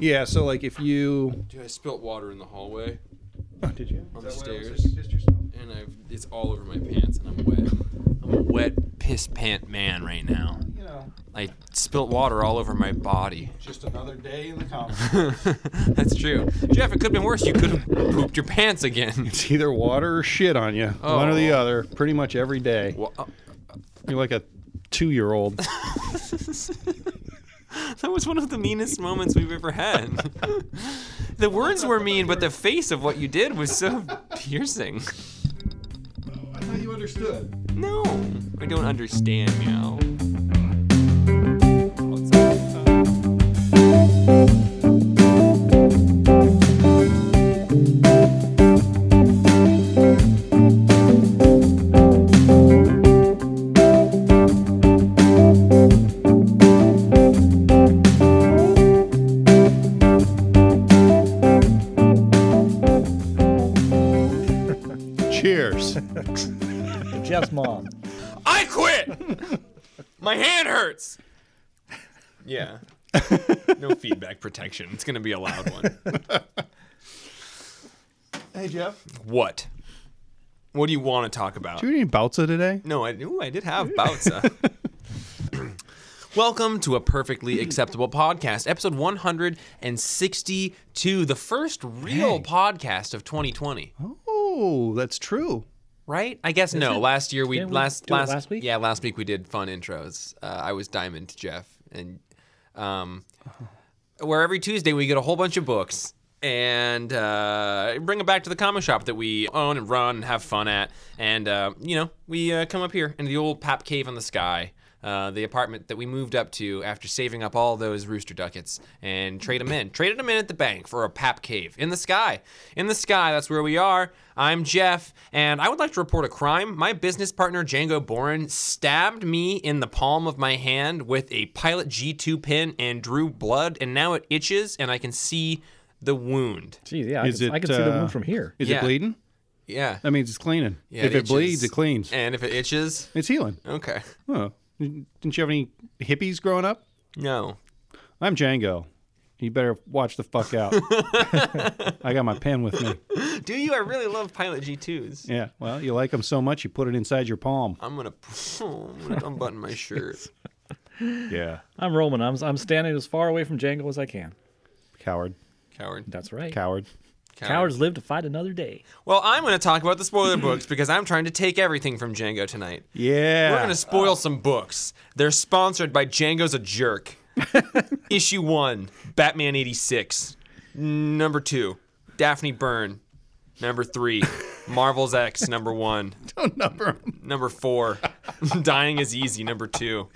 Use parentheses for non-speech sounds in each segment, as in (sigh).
Yeah, so like if you Dude, I spilt water in the hallway oh, did you on the stairs, and I've it's all over my pants, and I'm wet. I'm a wet piss pant man right now. You know, I spilt water all over my body. (laughs) just another day in the (laughs) comic. That's true. Jeff, it could have been worse. You could have pooped your pants again. (laughs) it's either water or shit on you, one or the Oh. other, pretty much every day. Well, uh, You're like a two-year-old. That was one of the meanest moments we've ever had. (laughs) the words were mean, but the face of what you did was so piercing. Oh, I thought you understood. No, I don't understand, meow. Hurts. Yeah. No feedback protection. It's gonna be a loud one. hey Jeff, What? What do you want to talk about? do you need Bautza today? No, I ooh, I did have Bautza. Welcome to a perfectly acceptable podcast, episode 162, the first real Hey. podcast of 2020. Oh, that's true. Right? I guess no. Last year we Didn't last it last last week? Yeah, last week we did fun intros. Uh, I was Diamond Jeff, and um, where every Tuesday we get a whole bunch of books and uh, bring them back to the comic shop that we own and run and have fun at. And uh, you know, we uh, come up here into the old Pap Cave in the Sky. Uh, the apartment that we moved up to after saving up all those rooster ducats and trade them in. Traded them in at the bank for a pap cave in the sky. In the sky, that's where we are. I'm Jeff, and I would like to report a crime. My business partner, Django Boren, stabbed me in the palm of my hand with a Pilot G2 pin and drew blood, and now it itches, and I can see the wound. Jeez, yeah, I can, it, I can see the uh, wound from here. Is Yeah. it bleeding? Yeah. That means it's cleaning. Yeah, if it, bleeds, it cleans. And if it itches, It's healing. okay. Oh, didn't you have any hippies growing up? No. I'm Django. You better watch the fuck out. (laughs) I got my pen with me. Do you? I really love Pilot G2s. Yeah. Well, you like them so much, you put it inside your palm. I'm gonna, (laughs) I'm gonna unbutton my shirt. (laughs) Yeah. I'm Roman. I'm, I'm standing as far away from Django as I can. Coward. Coward. That's right. Coward. Cowards live to fight another day. Well, I'm going to talk about the spoiler (clears throat) books because I'm trying to take everything from Django tonight. Yeah. We're going to spoil some books. They're sponsored by Django's a Jerk. (laughs) Issue 1, Batman 86. Number 2, Daphne Byrne. Number 3, (laughs) Marvel's X, number 1. Don't number 'em. Number 4, (laughs) Dying is Easy, number 2.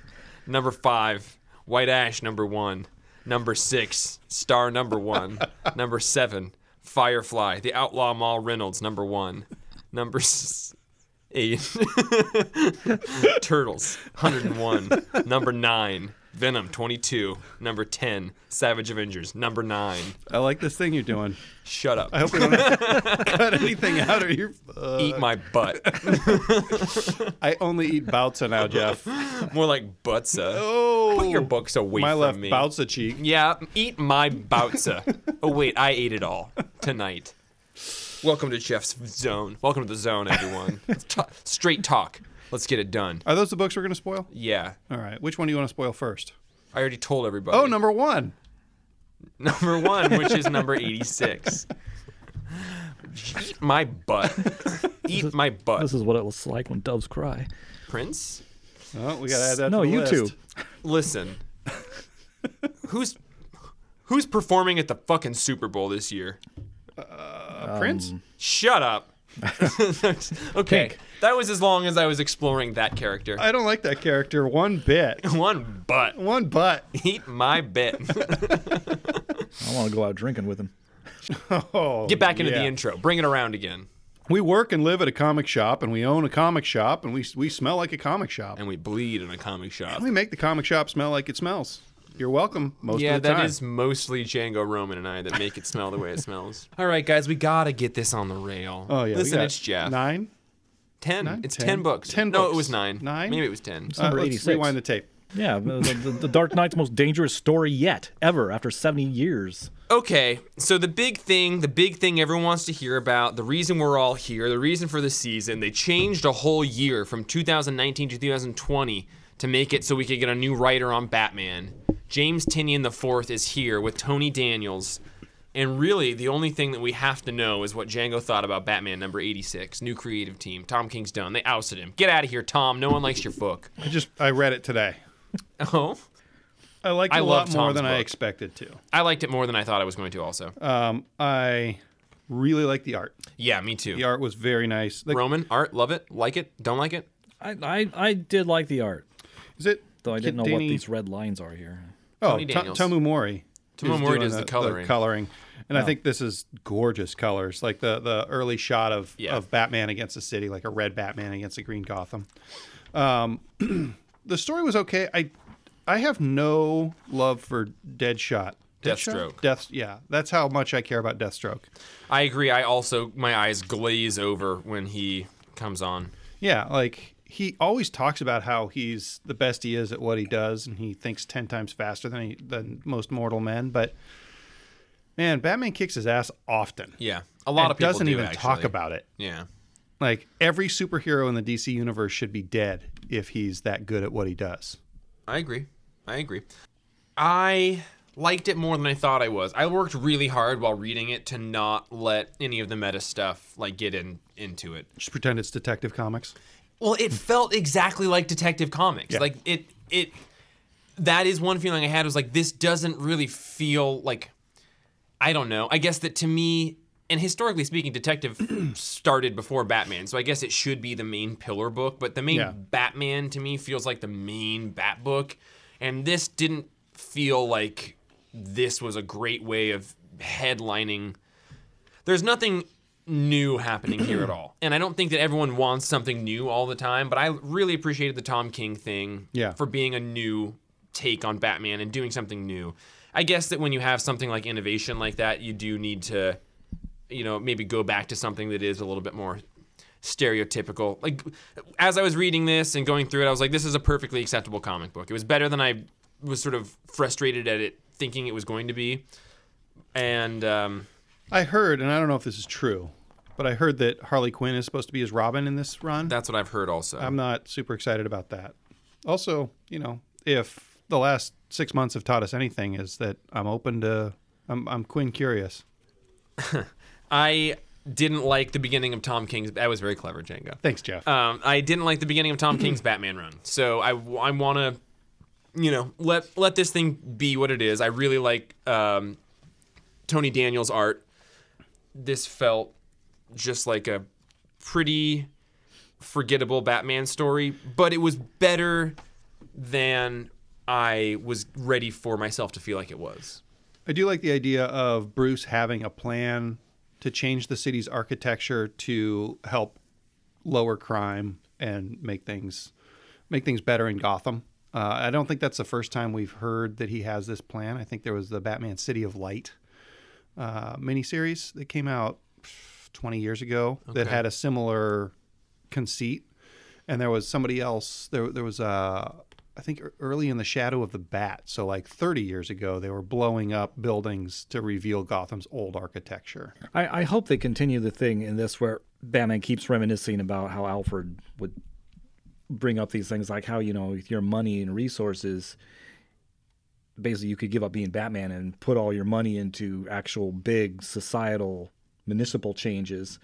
Number 5, White Ash, number 1. Number 6, Star, number 1. Number 7, Firefly, The Outlaw Maul Reynolds, number 1. Number 8, (laughs) Turtles, 101. Number 9, Venom, 22. Number 10, Savage Avengers, number 9. I like this thing you're doing. Shut up. I hope we don't (laughs) cut anything out of your. Uh, Eat my butt. (laughs) I only eat Bautza now, Jeff. (laughs) More like butsa. Oh. Put your books away My from left me. Bautza cheek. Yeah, eat my bautza. oh wait, I ate it all tonight. Welcome to Jeff's Zone. Welcome to the Zone, everyone. Let's straight talk. Let's get it done. Are those the books we're going to spoil? Yeah, All right. Which one do you want to spoil first? I already told everybody. Oh, number one. (laughs) number one, which is number eighty-six. Eat my butt. (laughs) Eat my butt. This is what it was like when doves cry. Prince, Oh, we got to add that No, to the list. No, you list. two. listen. who's who's performing at the fucking Super Bowl this year? Uh, Prince? Shut up. (laughs) okay, Pink. that was as long as I was exploring that character. I don't like that character one bit. (laughs) One butt. One butt. Eat my bit. (laughs) I want to go out drinking with him. Oh, Get back into yeah. the intro. Bring it around again. We work and live at a comic shop, and we own a comic shop, and we we smell like a comic shop. And we bleed in a comic shop. We make the comic shop smell like it smells. You're welcome most yeah, of the that time. is mostly Django Roman and I that make it smell the way it smells. (laughs) All right, guys, we gotta get this on the rail. Oh yeah, listen, it's Jeff. Ten. ten. nine, it's 10? ten books. 10 no, books. it was nine. Nine? Maybe it was ten. Uh, Number let's 86. rewind the tape. Yeah, the, the, the Dark Knight's most dangerous story yet, ever, after 70 years. Okay, so the big thing, the big thing everyone wants to hear about, the reason we're all here, the reason for the season, they changed a whole year from 2019 to 2020 to make it so we could get a new writer on Batman. James Tynion IV is here with Tony Daniels. And really, the only thing that we have to know is what Django thought about Batman number 86, new creative team. Tom King's done. They ousted him. Get out of here, Tom. No one likes your book. I just I read it today. (laughs) Oh, I liked it I a love lot more Tom's than I expected to. I liked it more than I thought I was going to, also. Um, I really like the art. yeah, me too. The art was very nice. The- Roman, art, love it, like it, don't like it? I, I, I did like the art, is it? though I didn't know what these red lines are here. Oh, Tony To- Daniels. Tomeu Morey. Tomeu Morey does the coloring. coloring, and I think this is gorgeous colors. Like the the early shot of Yeah. of Batman against the city, like a red Batman against a green Gotham. Um, (clears throat) the story was okay. I I have no love for Deadshot. Deathstroke. Death. Yeah, that's how much I care about Deathstroke. I agree. I also my eyes glaze over when he comes on. Yeah, like he always talks about how he's the best he is at what he does, and he thinks ten times faster than he, than most mortal men. But man, Batman kicks his ass often. Yeah, a lot of people doesn't do, even actually. talk about it. Yeah, Like every superhero in the DC universe should be dead if he's that good at what he does. I agree. I agree. I liked it more than I thought I was. I worked really hard while reading it to not let any of the meta stuff like get in into it. Just pretend it's Detective Comics. Well, it felt exactly like Detective Comics. Yeah. Like it it that is one feeling I had was like this doesn't really feel like I don't know. I guess that to me and historically speaking Detective (clears throat) started before Batman. So I guess it should be the main pillar book, but the main Yeah. Batman to me feels like the main Bat book and this didn't feel like this was a great way of headlining there's nothing new happening here at all. And I don't think that everyone wants something new all the time, but I really appreciated the Tom King thing Yeah. for being a new take on Batman and doing something new. I guess that when you have something like innovation like that, you do need to, you know, maybe go back to something that is a little bit more stereotypical. Like as I was reading this and going through it, I was like, this is a perfectly acceptable comic book. It was better than I was sort of frustrated at it thinking it was going to be. And um, I heard, and I don't know if this is true, but I heard that Harley Quinn is supposed to be his Robin in this run. that's what I've heard also. I'm not super excited about that. Also, you know, if the last six months have taught us anything, is that I'm open to, I'm, I'm Quinn curious. (laughs) I didn't like the beginning of Tom King's. That was very clever, Django. Thanks, Jeff. Um, I didn't like the beginning of Tom King's Batman run. So I, I want to, you know, let let this thing be what it is. I really like um, Tony Daniels' art. This felt just like a pretty forgettable Batman story, but it was better than I was ready for myself to feel like it was. I do like the idea of Bruce having a plan to change the city's architecture to help lower crime and make things make things better in Gotham. Uh, I don't think that's the first time we've heard that he has this plan. I think there was the Batman City of Light uh, miniseries that came out 20 years ago that had a similar conceit. And there was somebody else. There, there was uh, I think early in the Shadow of the Bat. So like 30 years ago, they were blowing up buildings to reveal Gotham's old architecture. I, I hope they continue the thing in this where Batman keeps reminiscing about how Alfred would bring up these things like how, you know, with your money and resources, basically you could give up being Batman and put all your money into actual big societal municipal changes.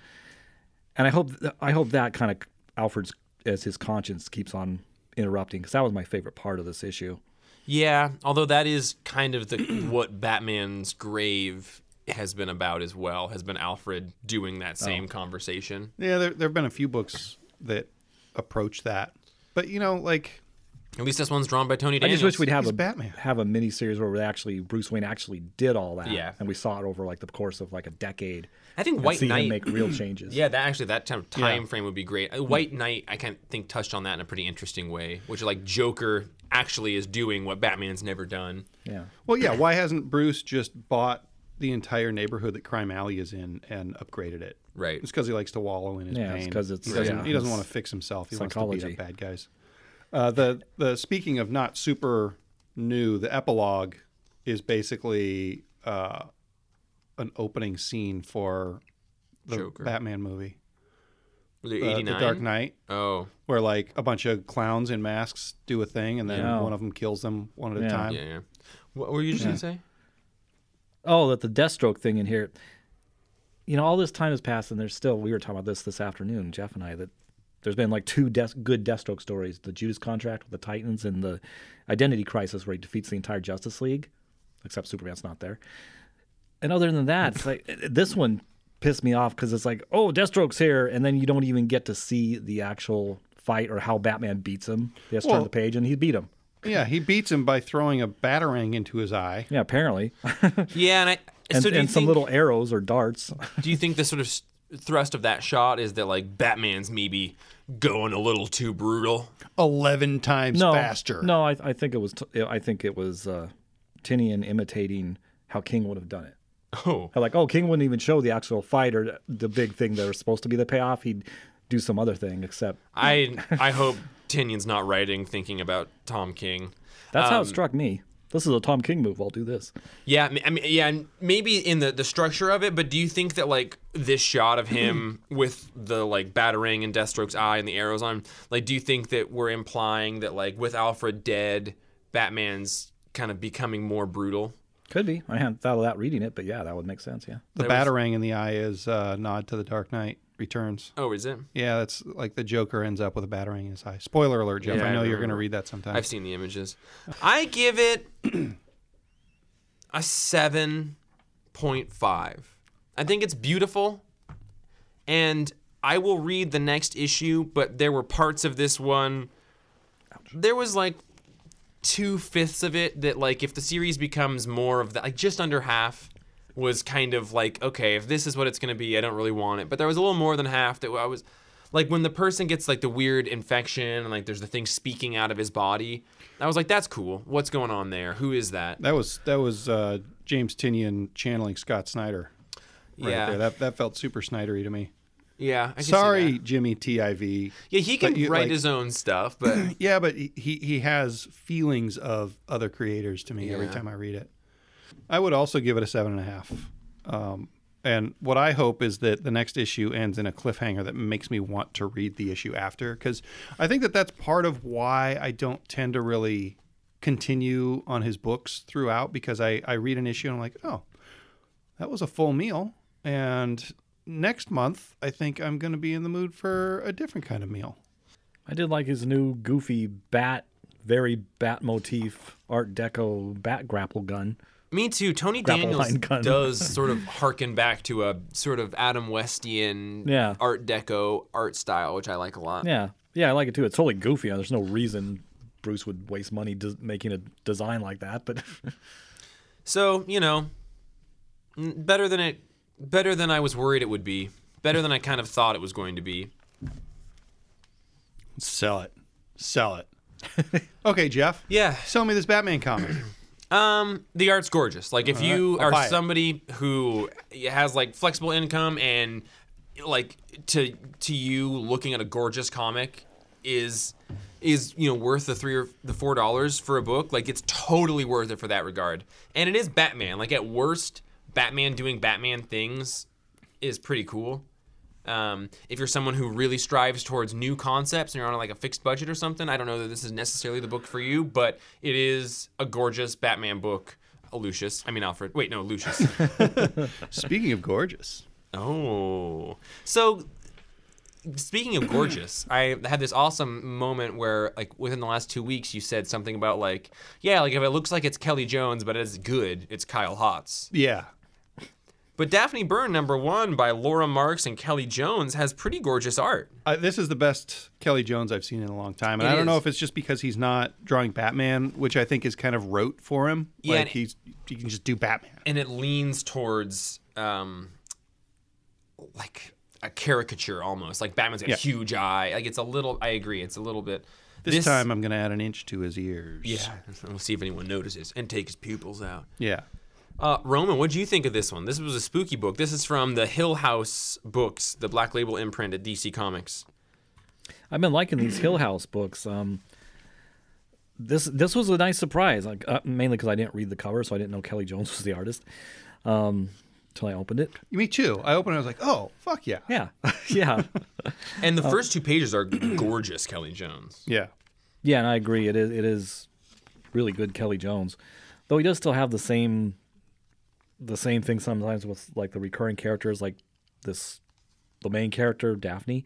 And I hope I hope that kind of Alfred's as his conscience keeps on interrupting because that was my favorite part of this issue. Yeah, although that is kind of the (clears throat) what Batman's grave has been about as well. Has been Alfred doing that oh. same conversation. Yeah, there, there have been a few books that approach that. But, you know, like, At least this one's drawn by Tony I just wish we'd have He's a Batman. have a mini series where we actually Bruce Wayne actually did all that. Yeah. and we saw it over like the course of like a decade. I think White Knight. make real (clears throat) changes. yeah, that actually that time, time Yeah. frame would be great. Uh, White Knight, I kind of think touched on that in a pretty interesting way, which like Joker actually is doing what Batman's never done. yeah. well, yeah, why hasn't Bruce just bought the entire neighborhood that Crime Alley is in and upgraded it? Right. It's because he likes to wallow in his Yeah, pain. it's 'cause it's- he doesn't, yeah, he doesn't want to fix himself. He wants to psychology. beat up bad guys. Uh, the the speaking of not super new, the epilogue is basically uh, an opening scene for the Joker. Batman movie, The uh, the Dark Knight, Oh, where like a bunch of clowns in masks do a thing, and then Yeah. one of them kills them one at a time. yeah, yeah. What were you just Yeah. gonna say? Oh, that the Deathstroke thing in here. You know, all this time has passed, and there's still. We were talking about this this afternoon, Jeff and I. That there's been like two death, good Deathstroke stories: the Judas Contract with the Titans, and the Identity Crisis, where he defeats the entire Justice League, except Superman's not there. And other than that, it's like (laughs) this one pissed me off because it's like, oh, Deathstroke's here, and then you don't even get to see the actual fight or how Batman beats him. He has to turn the page, and he beat him. Yeah, he beats him by throwing a batarang into his eye. Yeah, apparently, (laughs) Yeah, and I. and, so and some think- little arrows or darts. Do you think this sort of s- thrust of that shot is that like Batman's maybe going a little too brutal? Eleven times no, faster. No, I, I think it was. T- I think it was uh, Tynion imitating how King would have done it. Oh, Like, oh, King wouldn't even show the actual fight or the big thing that was supposed to be the payoff. He'd do some other thing. Except I I hope Tynion's not writing thinking about Tom King. that's how Um, it struck me. This is a Tom King move. I'll do this. Yeah, I mean- yeah, and maybe in the the structure of it, but do you think that like this shot of him (clears throat) with the like batarang and Deathstroke's eye and the arrows on, him, like, do you think that we're implying that like with Alfred dead, Batman's kind of becoming more brutal? Could be. I hadn't thought of that reading it, but yeah, that would make sense. Yeah. the That was- batarang in the eye is a nod to the Dark Knight Returns. Oh, is it? Yeah, that's like the Joker ends up with a batarang in his eye. Spoiler alert, Jeff. Yeah, I I know you're going to read that sometime. I've seen the images. I give it (clears throat) a seven point five. I think it's beautiful, and I will read the next issue. But there were parts of this one. There was like two fifths of it that, like, if the series becomes more of that, like just under half, was kind of like, okay, if this is what it's gonna be, I don't really want it. But there was a little more than half that I was like when the person gets like the weird infection and like there's the thing speaking out of his body. I was like, that's cool. What's going on there? Who is that? that was that was uh, James Tynion channeling Scott Snyder. Right yeah, there. That that felt super Snydery to me. yeah. I can see Sorry. Jimmy TIV. Yeah, he can you, write like- his own stuff, but (clears throat) Yeah, but he, he he has feelings of other creators to me every time I read it. I would also give it a seven and a half. Um, and what I hope is that the next issue ends in a cliffhanger that makes me want to read the issue after, because I think that that's part of why I don't tend to really continue on his books throughout, because I I read an issue and I'm like, oh, that was a full meal, and next month I think I'm going to be in the mood for a different kind of meal. I did like his new goofy bat, very bat motif Art Deco bat grapple gun. Me too. Tony Grapple Daniels does (laughs) sort of harken back to a sort of Adam Westian Yeah. Art Deco art style, which I like a lot. Yeah, yeah, I like it too. It's totally goofy. There's no reason Bruce would waste money des- making a design like that, but (laughs) So you know, better than it, better than I was worried it would be. Better than I kind of thought it was going to be. Sell it. Sell it. (laughs) okay, Jeff. Yeah. Sell me this Batman comic. (clears throat) Um, the art's gorgeous. Like if you I'll buy are somebody who has like flexible income and like to to you looking at a gorgeous comic is is you know worth the three or the four dollars for a book like it's totally worth it for that regard. And it is batman. Like at worst batman doing batman things is pretty cool um, if you're someone who really strives towards new concepts and you're on like a fixed budget or something, I don't know that this is necessarily the book for you, but it is a gorgeous Batman book. A Lucius, I mean Alfred. Wait, no, Lucius. (laughs) Speaking of gorgeous, oh, so speaking of gorgeous, I had this awesome moment where, like, within the last two weeks, you said something about like, yeah, like if it looks like it's Kelly Jones, but it's good, it's Kyle Hotz. yeah, But Daphne Byrne, number one, by Laura Marks and Kelly Jones, has pretty gorgeous art. uh, this is the best Kelly Jones I've seen in a long time, and It I don't know if it's just because he's not drawing Batman, which I think is kind of rote for him. Yeah, like he's he can just do Batman. and it leans towards um like a caricature almost like batman's got Yeah. a huge eye like it's a little i agree it's a little bit This, time I'm going to add an inch to his ears. yeah we'll see if anyone notices and take his pupils out yeah. Uh roman what do you think of this one this was a spooky book this is from the hill house books the black label imprint at dc comics I've been liking these Hill House books. Um, this this was a nice surprise. Like uh, mainly because I didn't read the cover, so I didn't know Kelly Jones (laughs) was the artist. Um, until I opened it. Me too. I opened. it, I was like, oh fuck yeah. Yeah, (laughs) yeah, (laughs) And the first two pages are (clears throat) gorgeous, Kelly Jones. Yeah. yeah. And I agree. It is it is really good Kelly Jones, though he does still have the same the same thing sometimes with like the recurring characters, like this the main character Daphne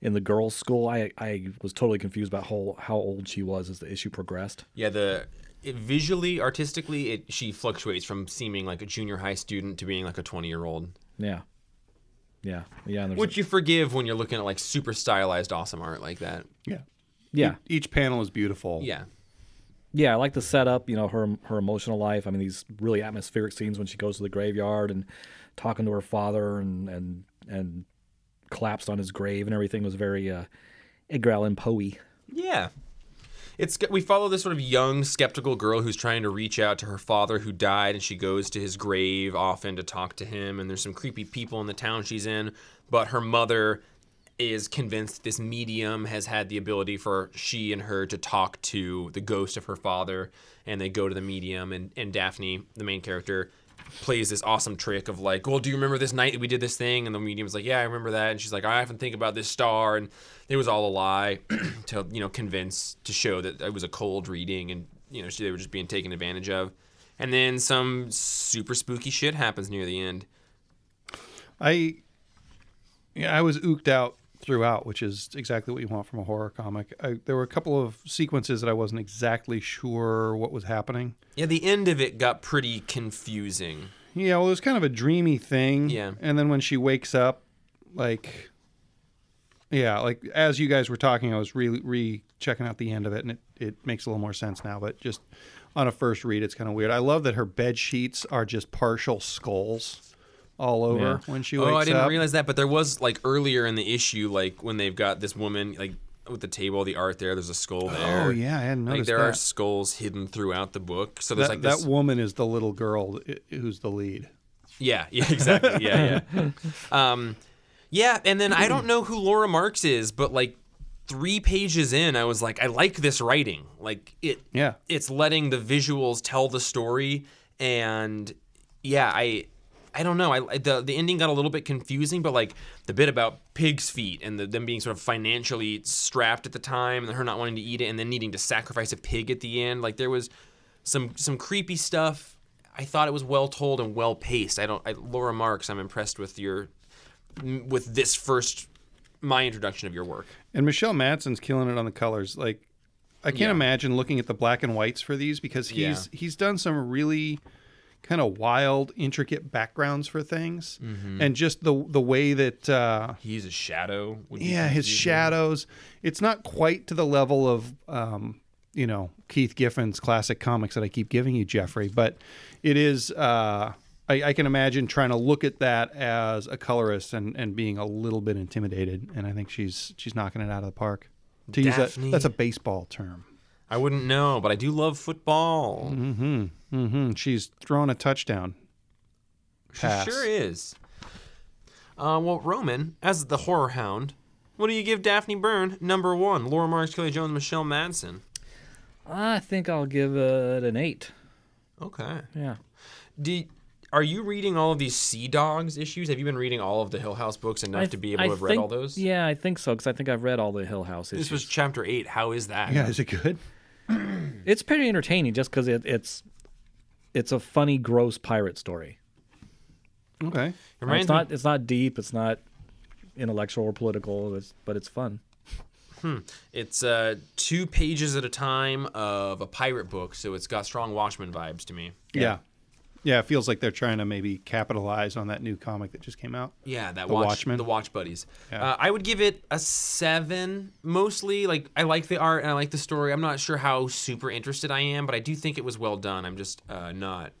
in the girls' school. I I was totally confused about how how old she was as the issue progressed. Yeah, the it, visually, artistically, it she fluctuates from seeming like a junior high student to being like a twenty year old, Yeah, yeah, yeah. And there's which you forgive when you're looking at like super stylized, awesome art like that. Yeah. yeah, Each panel is beautiful. Yeah, yeah, I like the setup. You know, her her emotional life. I mean, these really atmospheric scenes when she goes to the graveyard and talking to her father and and and collapsed on his grave and everything was very uh, Edgar Allan Poe. yeah. It's we follow this sort of young skeptical girl who's trying to reach out to her father who died, and she goes to his grave often to talk to him. And there's some creepy people in the town she's in, but her mother is convinced this medium has had the ability for she and her to talk to the ghost of her father and they go to the medium and, and daphne the main character plays this awesome trick of like well do you remember this night we did this thing? And the medium's like yeah i remember that. And she's like i often think about this star. And it was all a lie (clears throat) to you know convince to show that it was a cold reading and you know she, they were just being taken advantage of. And then some super spooky shit happens near the end. I yeah, I was ooked out throughout, which is exactly what you want from a horror comic. I, there were a couple of sequences that I wasn't exactly sure what was happening. yeah the end of it got pretty confusing Yeah, well, it was kind of a dreamy thing. Yeah. And then when she wakes up, like, yeah, like as you guys were talking, I was re re checking out the end of it, and it it makes a little more sense now. But just on a first read, it's kind of weird. I love that her bed sheets are just partial skulls all over Yeah. when she wakes up. Oh, I didn't up. realize that, but there was like earlier in the issue, like when they've got this woman like with the table, the art there. There's a skull there. Oh yeah, I hadn't Like noticed there that. are skulls hidden throughout the book. So there's that, like this. that woman is the little girl who's the lead. Yeah, yeah, exactly. (laughs) Yeah, yeah. um, yeah, and then I don't know who Laura Marks is, but like three pages in, I was like, I like this writing. Like it. Yeah. It's letting the visuals tell the story, and yeah, I. I don't know. I the the ending got a little bit confusing, but like the bit about pig's feet and the, them being sort of financially strapped at the time, and her not wanting to eat it, and then needing to sacrifice a pig at the end. Like there was some some creepy stuff. I thought it was well told and well paced. I don't. I, Laura Marks, I'm impressed with your with this first my introduction of your work. And Michelle Madsen's killing it on the colors. Like I can't Yeah. imagine looking at the black and whites for these because he's he's done some really kind of wild, intricate backgrounds for things, Mm-hmm. and just the the way that uh, He uses shadow. would yeah, his shadows. It's not quite to the level of um, you know Keith Giffen's classic comics that I keep giving you, Jeffrey, but it is. Uh, I, I can imagine trying to look at that as a colorist and, and being a little bit intimidated, and I think she's she's knocking it out of the park. To use Daphne. that, that's a baseball term. I wouldn't know, but I do love football. Mm-hmm. Mm-hmm. She's throwing a touchdown. Pass. She sure is. Uh, well, Roman, as the horror hound, what do you give Daphne Byrne number one? Laura Marks, Kelly Jones, Michelle Madsen. I think I'll give it an eight. Okay. Yeah. Do, are you reading all of these Sea Dogs issues? Have you been reading all of the Hill House books enough I- to be able I to have read all those? Yeah, I think so because I think I've read all the Hill House issues. This was chapter eight. How is that? Yeah, is it good? (clears throat) It's pretty entertaining just because it, it's it's a funny, gross pirate story. Okay. It It's reminds me- not it's not deep. It's not intellectual or political. It's, but it's fun. (laughs) It's uh, two pages at a time of a pirate book, so it's got strong Watchmen vibes to me. Yeah. Yeah. it feels like they're trying to maybe capitalize on that new comic that just came out. Yeah, that The watch, Watchmen? the Watch Buddies. Yeah. Uh, I would give it a seven. Mostly, like I like the art and I like the story. I'm not sure how super interested I am, but I do think it was well done. I'm just uh, not.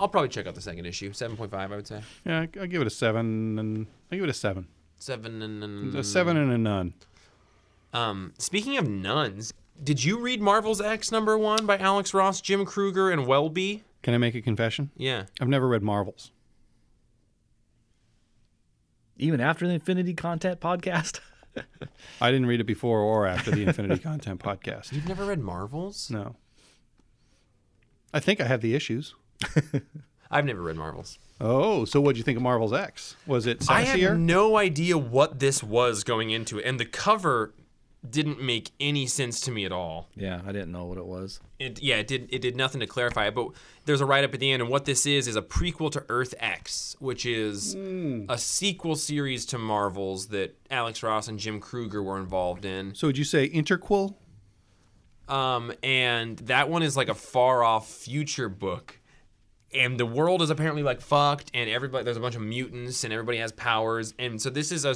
I'll probably check out the second issue. Seven point five, I would say. Yeah, I- I'll give it a seven, and I give it a seven. Seven and A seven and a none. Um, speaking of nuns, did you read Marvel's X number one by Alex Ross, Jim Krueger, and Well-Bee? Can I make a confession? Yeah. I've never read Marvels. Even after the Infinity Content podcast. (laughs) I didn't read it before or after the Infinity (laughs) Content podcast. You've never read Marvels? No. I think I have the issues. (laughs) I've never read Marvels. Oh, so what do you think of Marvel's X? Was it I had no idea what this was going into it, and the cover didn't make any sense to me at all. Yeah, I didn't know what it was. It, yeah, it did. It did nothing to clarify it. But there's a write up at the end, and what this is is a prequel to Earth X, which is a sequel series to Marvels that Alex Ross and Jim Krueger were involved in. so would you say interquel? Um, and that one is like a far off future book. And the world is apparently like fucked, and everybody there's a bunch of mutants, and everybody has powers. And so this is a,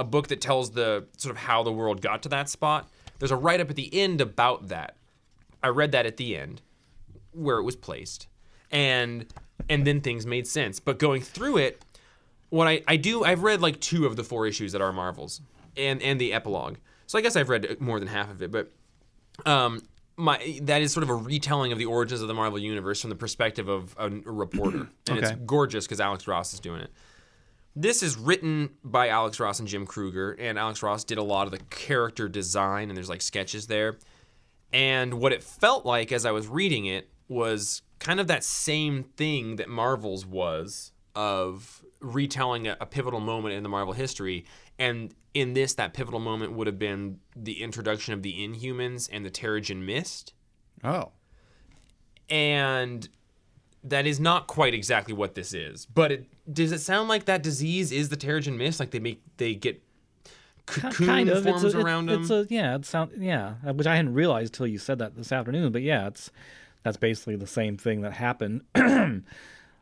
a book that tells the sort of how the world got to that spot. There's a write up at the end about that. I read that at the end, where it was placed, and and then things made sense. But going through it, what I, I do I've read like two of the four issues that are Marvels, and and the epilogue. So I guess I've read more than half of it, but um, my that is sort of a retelling of the origins of the Marvel universe from the perspective of a, reporter, (clears throat) and it's gorgeous because Alex Ross is doing it. This is written by Alex Ross and Jim Krueger, and Alex Ross did a lot of the character design, and there's like sketches there. And what it felt like as I was reading it was kind of that same thing that Marvel's was of retelling a, a pivotal moment in the Marvel history. And in this, that pivotal moment would have been the introduction of the Inhumans and the Terrigen Mist. Oh. And that is not quite exactly what this is. But it, does it sound like that disease is the Terrigen Mist? Like they make they get cocoon kind of. forms it's a, around them? it's, a yeah. It sound yeah, which I hadn't realized till you said that this afternoon. But yeah, it's that's basically the same thing that happened, (clears throat) um,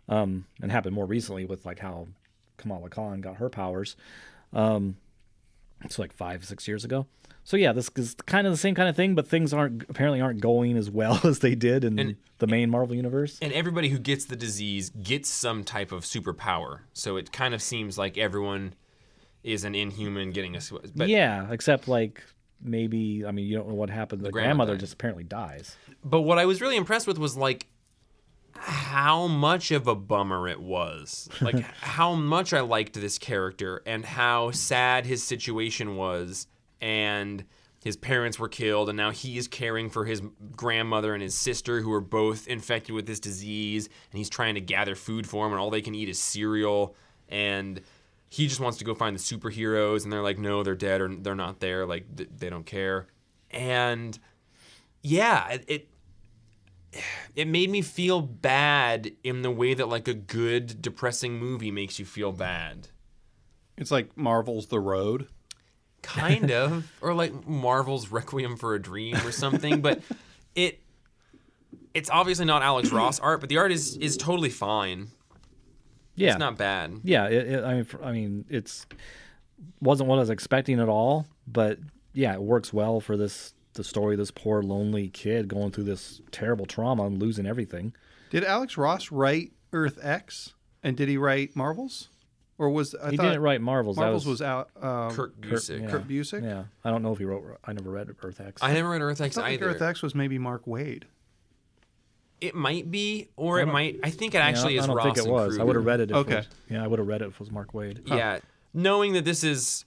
and happened more recently with like how Kamala Khan got her powers. Um, it's like five six years ago. So yeah, this is kind of the same kind of thing, but things aren't apparently aren't going as well (laughs) as they did in And- the main Marvel universe. and everybody who gets the disease gets some type of superpower. So it kind of seems like everyone is an inhuman getting a. But yeah, except like maybe I mean you don't know what happened. The, grandma grandmother died. just apparently dies. but what I was really impressed with was like how much of a bummer it was. (laughs) Like how much I liked this character and how sad his situation was and his parents were killed and now he is caring for his grandmother and his sister who are both infected with this disease and he's trying to gather food for them and all they can eat is cereal. And he just wants to go find the superheroes and they're like no they're dead or they're not there. Like they don't care. And yeah it, it made me feel bad in the way that like a good depressing movie makes you feel bad It's like Marvel's The Road. kind (laughs) of or like marvel's requiem for a dream or something but (laughs) it it's obviously not alex (clears throat) ross art but the art is is totally fine Yeah, it's not bad yeah. It, it, I mean, I mean, it's wasn't what I was expecting at all, but yeah, it works well for this the story of this poor lonely kid going through this terrible trauma and losing everything. Did Alex Ross write Earth X? And did he write Marvels? Or was I he thought didn't write Marvels. that Marvels was, out um, kurt busiek yeah. Kurt Busiek? Yeah, I don't know if he wrote. I never read Earth X. i never read earth I x thought like either Earth X was maybe Mark Waid. it might be or it might i think it actually Yeah, actually I don't ross think it and was. I would have read it. If Okay. It was, yeah, I would have read it if it was Mark Waid. Yeah, knowing that this is,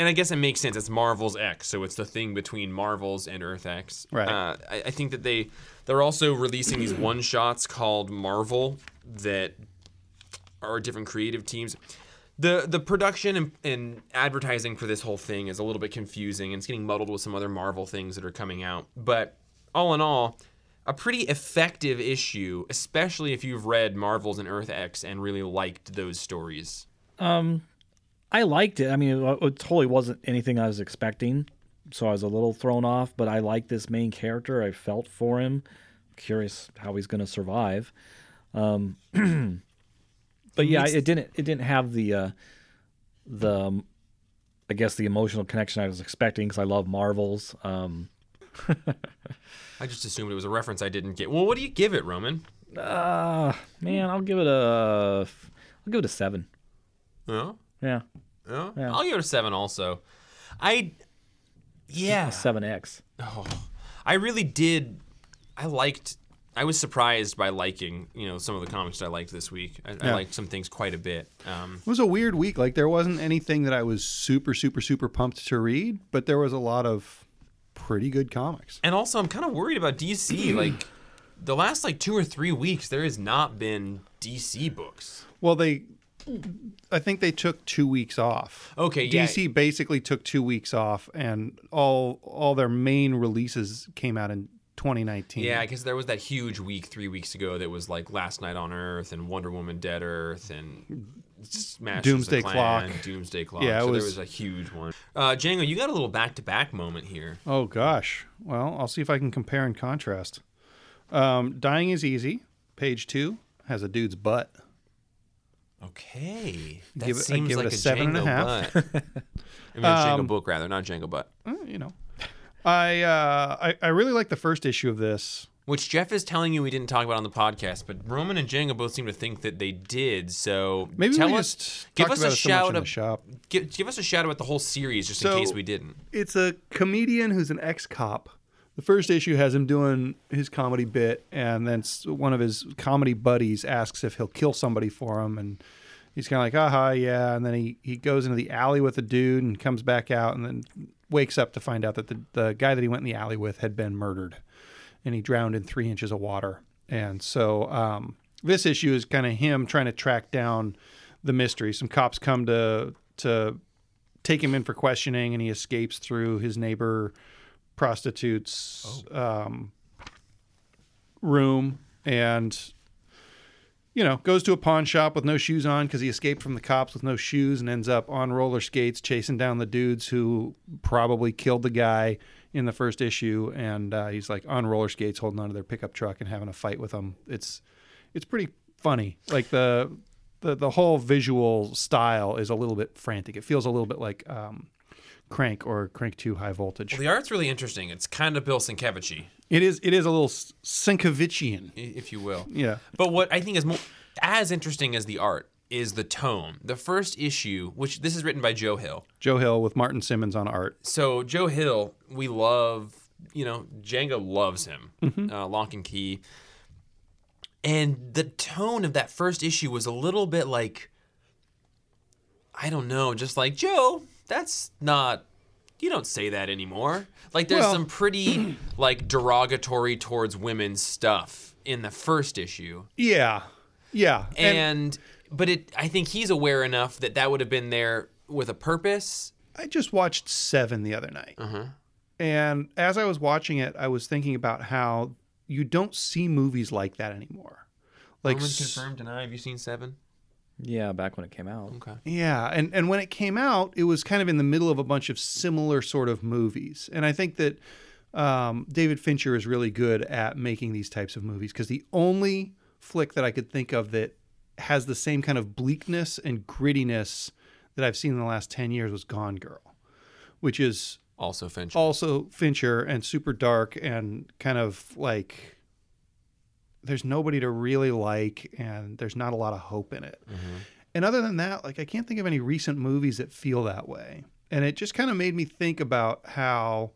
and I guess it makes sense. It's Marvel's X, so it's the thing between Marvel's and Earth X. Right. Uh, I, I think that they they're also releasing these one shots called Marvel that are different creative teams. The the production and, and advertising for this whole thing is a little bit confusing and it's getting muddled with some other Marvel things that are coming out. But all in all, a pretty effective issue, especially if you've read Marvels and Earth X and really liked those stories. I liked it. I mean, it, it totally wasn't anything I was expecting, so I was a little thrown off. But I like this main character. I felt for him. Curious how he's going to survive. Um, (clears throat) but yeah, it didn't. It didn't have the uh, the um, I guess the emotional connection I was expecting because I love Marvels. Um, (laughs) I just assumed it was a reference I didn't get. Well, what do you give it, Roman? uh, man, I'll give it a. I'll give it a seven. Oh, Yeah, oh. Yeah. I'll give it a seven. Also, I, yeah, seven X. oh, I really did. I liked. I was surprised by liking, you know, some of the comics that I liked this week. I, I liked some things quite a bit. Um, It was a weird week. Like there wasn't anything that I was super, super, super pumped to read, but there was a lot of pretty good comics. and also, I'm kind of worried about DC. (clears throat) like the last like two or three weeks, there has not been DC books. Well, they, I think they took two weeks off. Okay, yeah. DC basically took two weeks off, and all all their main releases came out in 2019. Yeah, because there was that huge week three weeks ago that was like Last Knight on Earth and Wonder Woman Dead Earth and Smash Doomsday Clan, Clock. Doomsday Clock. Yeah, it so there was- was a huge one. Uh, Django, you got a little back to back moment here. Oh gosh. Well, I'll see if I can compare and contrast. Um, Dying is easy. Page two has a dude's butt. Okay, that Give it- seems give it like a a, seven and a Django half. butt. (laughs) I mean, a Django Um, book rather, not Django butt. Uh, you know, I, uh, I I really like the first issue of this. Which Jeff is telling you we didn't talk about on the podcast, but Roman and Django both seem to think that they did. So Maybe tell we us, just give us about a it so much shout in the shop. give, give us a shout about the whole series, just in case we didn't. It's a comedian who's an ex-cop. The first issue has him doing his comedy bit, and then one of his comedy buddies asks if he'll kill somebody for him, and he's kind of like, "Aha, yeah." And then he he goes into the alley with a dude and comes back out, and then wakes up to find out that the the guy that he went in the alley with had been murdered, and he drowned in three inches of water. And so um, this issue is kind of him trying to track down the mystery. Some cops come to to take him in for questioning, and he escapes through his neighbor prostitute's um, room, and you know goes to a pawn shop with no shoes on because he escaped from the cops with no shoes, and ends up on roller skates chasing down the dudes who probably killed the guy in the first issue, and uh, he's like on roller skates holding onto their pickup truck and having a fight with them. It's it's pretty funny. Like the the the whole visual style is a little bit frantic. It feels a little bit like um, Crank or Crank Two High Voltage. Well, the art's really interesting. It's kind of Bill Sienkiewicz, It is it is a little Sienkiewiczian. if you will. Yeah. But what I think is more as interesting as the art is the tone. The first issue, which this is written by Joe Hill. Joe Hill with Martin Simmonds on art. So Joe Hill, we love. You know, Django loves him. Mm-hmm. Uh, Locke and Key. And the tone of that first issue was a little bit like, I don't know, just like Joe. That's not. You don't say that anymore. Like there's Well- some pretty (clears throat) like derogatory towards women stuff in the first issue. Yeah. Yeah. And, and but it i think he's aware enough that that would have been there with a purpose I just watched Seven the other night. Uh-huh. And as I was watching it, I was thinking about how you don't see movies like that anymore. Like confirmed deny have you seen seven Yeah, back when it came out. okay. Yeah, and and when it came out, it was kind of in the middle of a bunch of similar sort of movies, and I think that um, David Fincher is really good at making these types of movies because the only flick that I could think of that has the same kind of bleakness and grittiness that I've seen in the last ten years was Gone Girl, which is also finch also Fincher and super dark and kind of like there's nobody to really like and there's not a lot of hope in it. And other than that, like I can't think of any recent movies that feel that way. And it just kind of made me think about how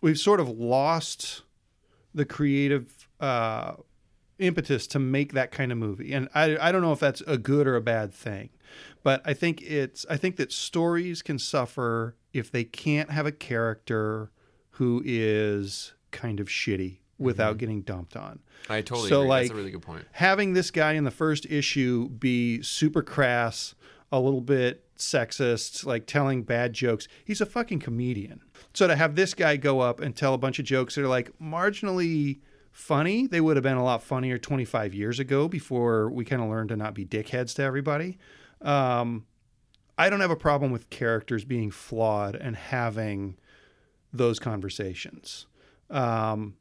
we've sort of lost the creative uh, impetus to make that kind of movie. And I, I don't know if that's a good or a bad thing, but I think it's I think that stories can suffer if they can't have a character who is kind of shitty without getting dumped on. i totally So, agree like- that's a really good point Having this guy in the first issue be super crass, a little bit sexist, like telling bad jokes. He's a fucking comedian. So to have this guy go up and tell a bunch of jokes that are like marginally funny, they would have been a lot funnier 25 years ago before we kind of learned to not be dickheads to everybody. Um, I don't have a problem with characters being flawed and having those conversations. Um,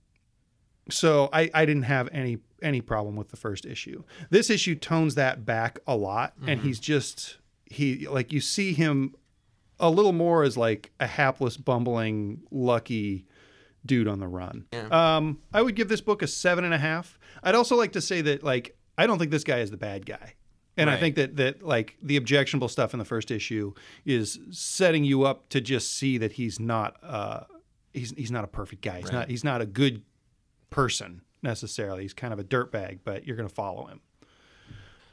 so I, I didn't have any any problem with the first issue. This issue tones that back a lot, and he's just he like you see him a little more as like a hapless, bumbling, lucky dude on the run. Um, I would give this book a seven and a half. I'd also like to say that like I don't think this guy is the bad guy. And I think that that like the objectionable stuff in the first issue is setting you up to just see that he's not uh he's he's not a perfect guy. He's not he's not a good person necessarily. He's kind of a dirtbag, but you're going to follow him.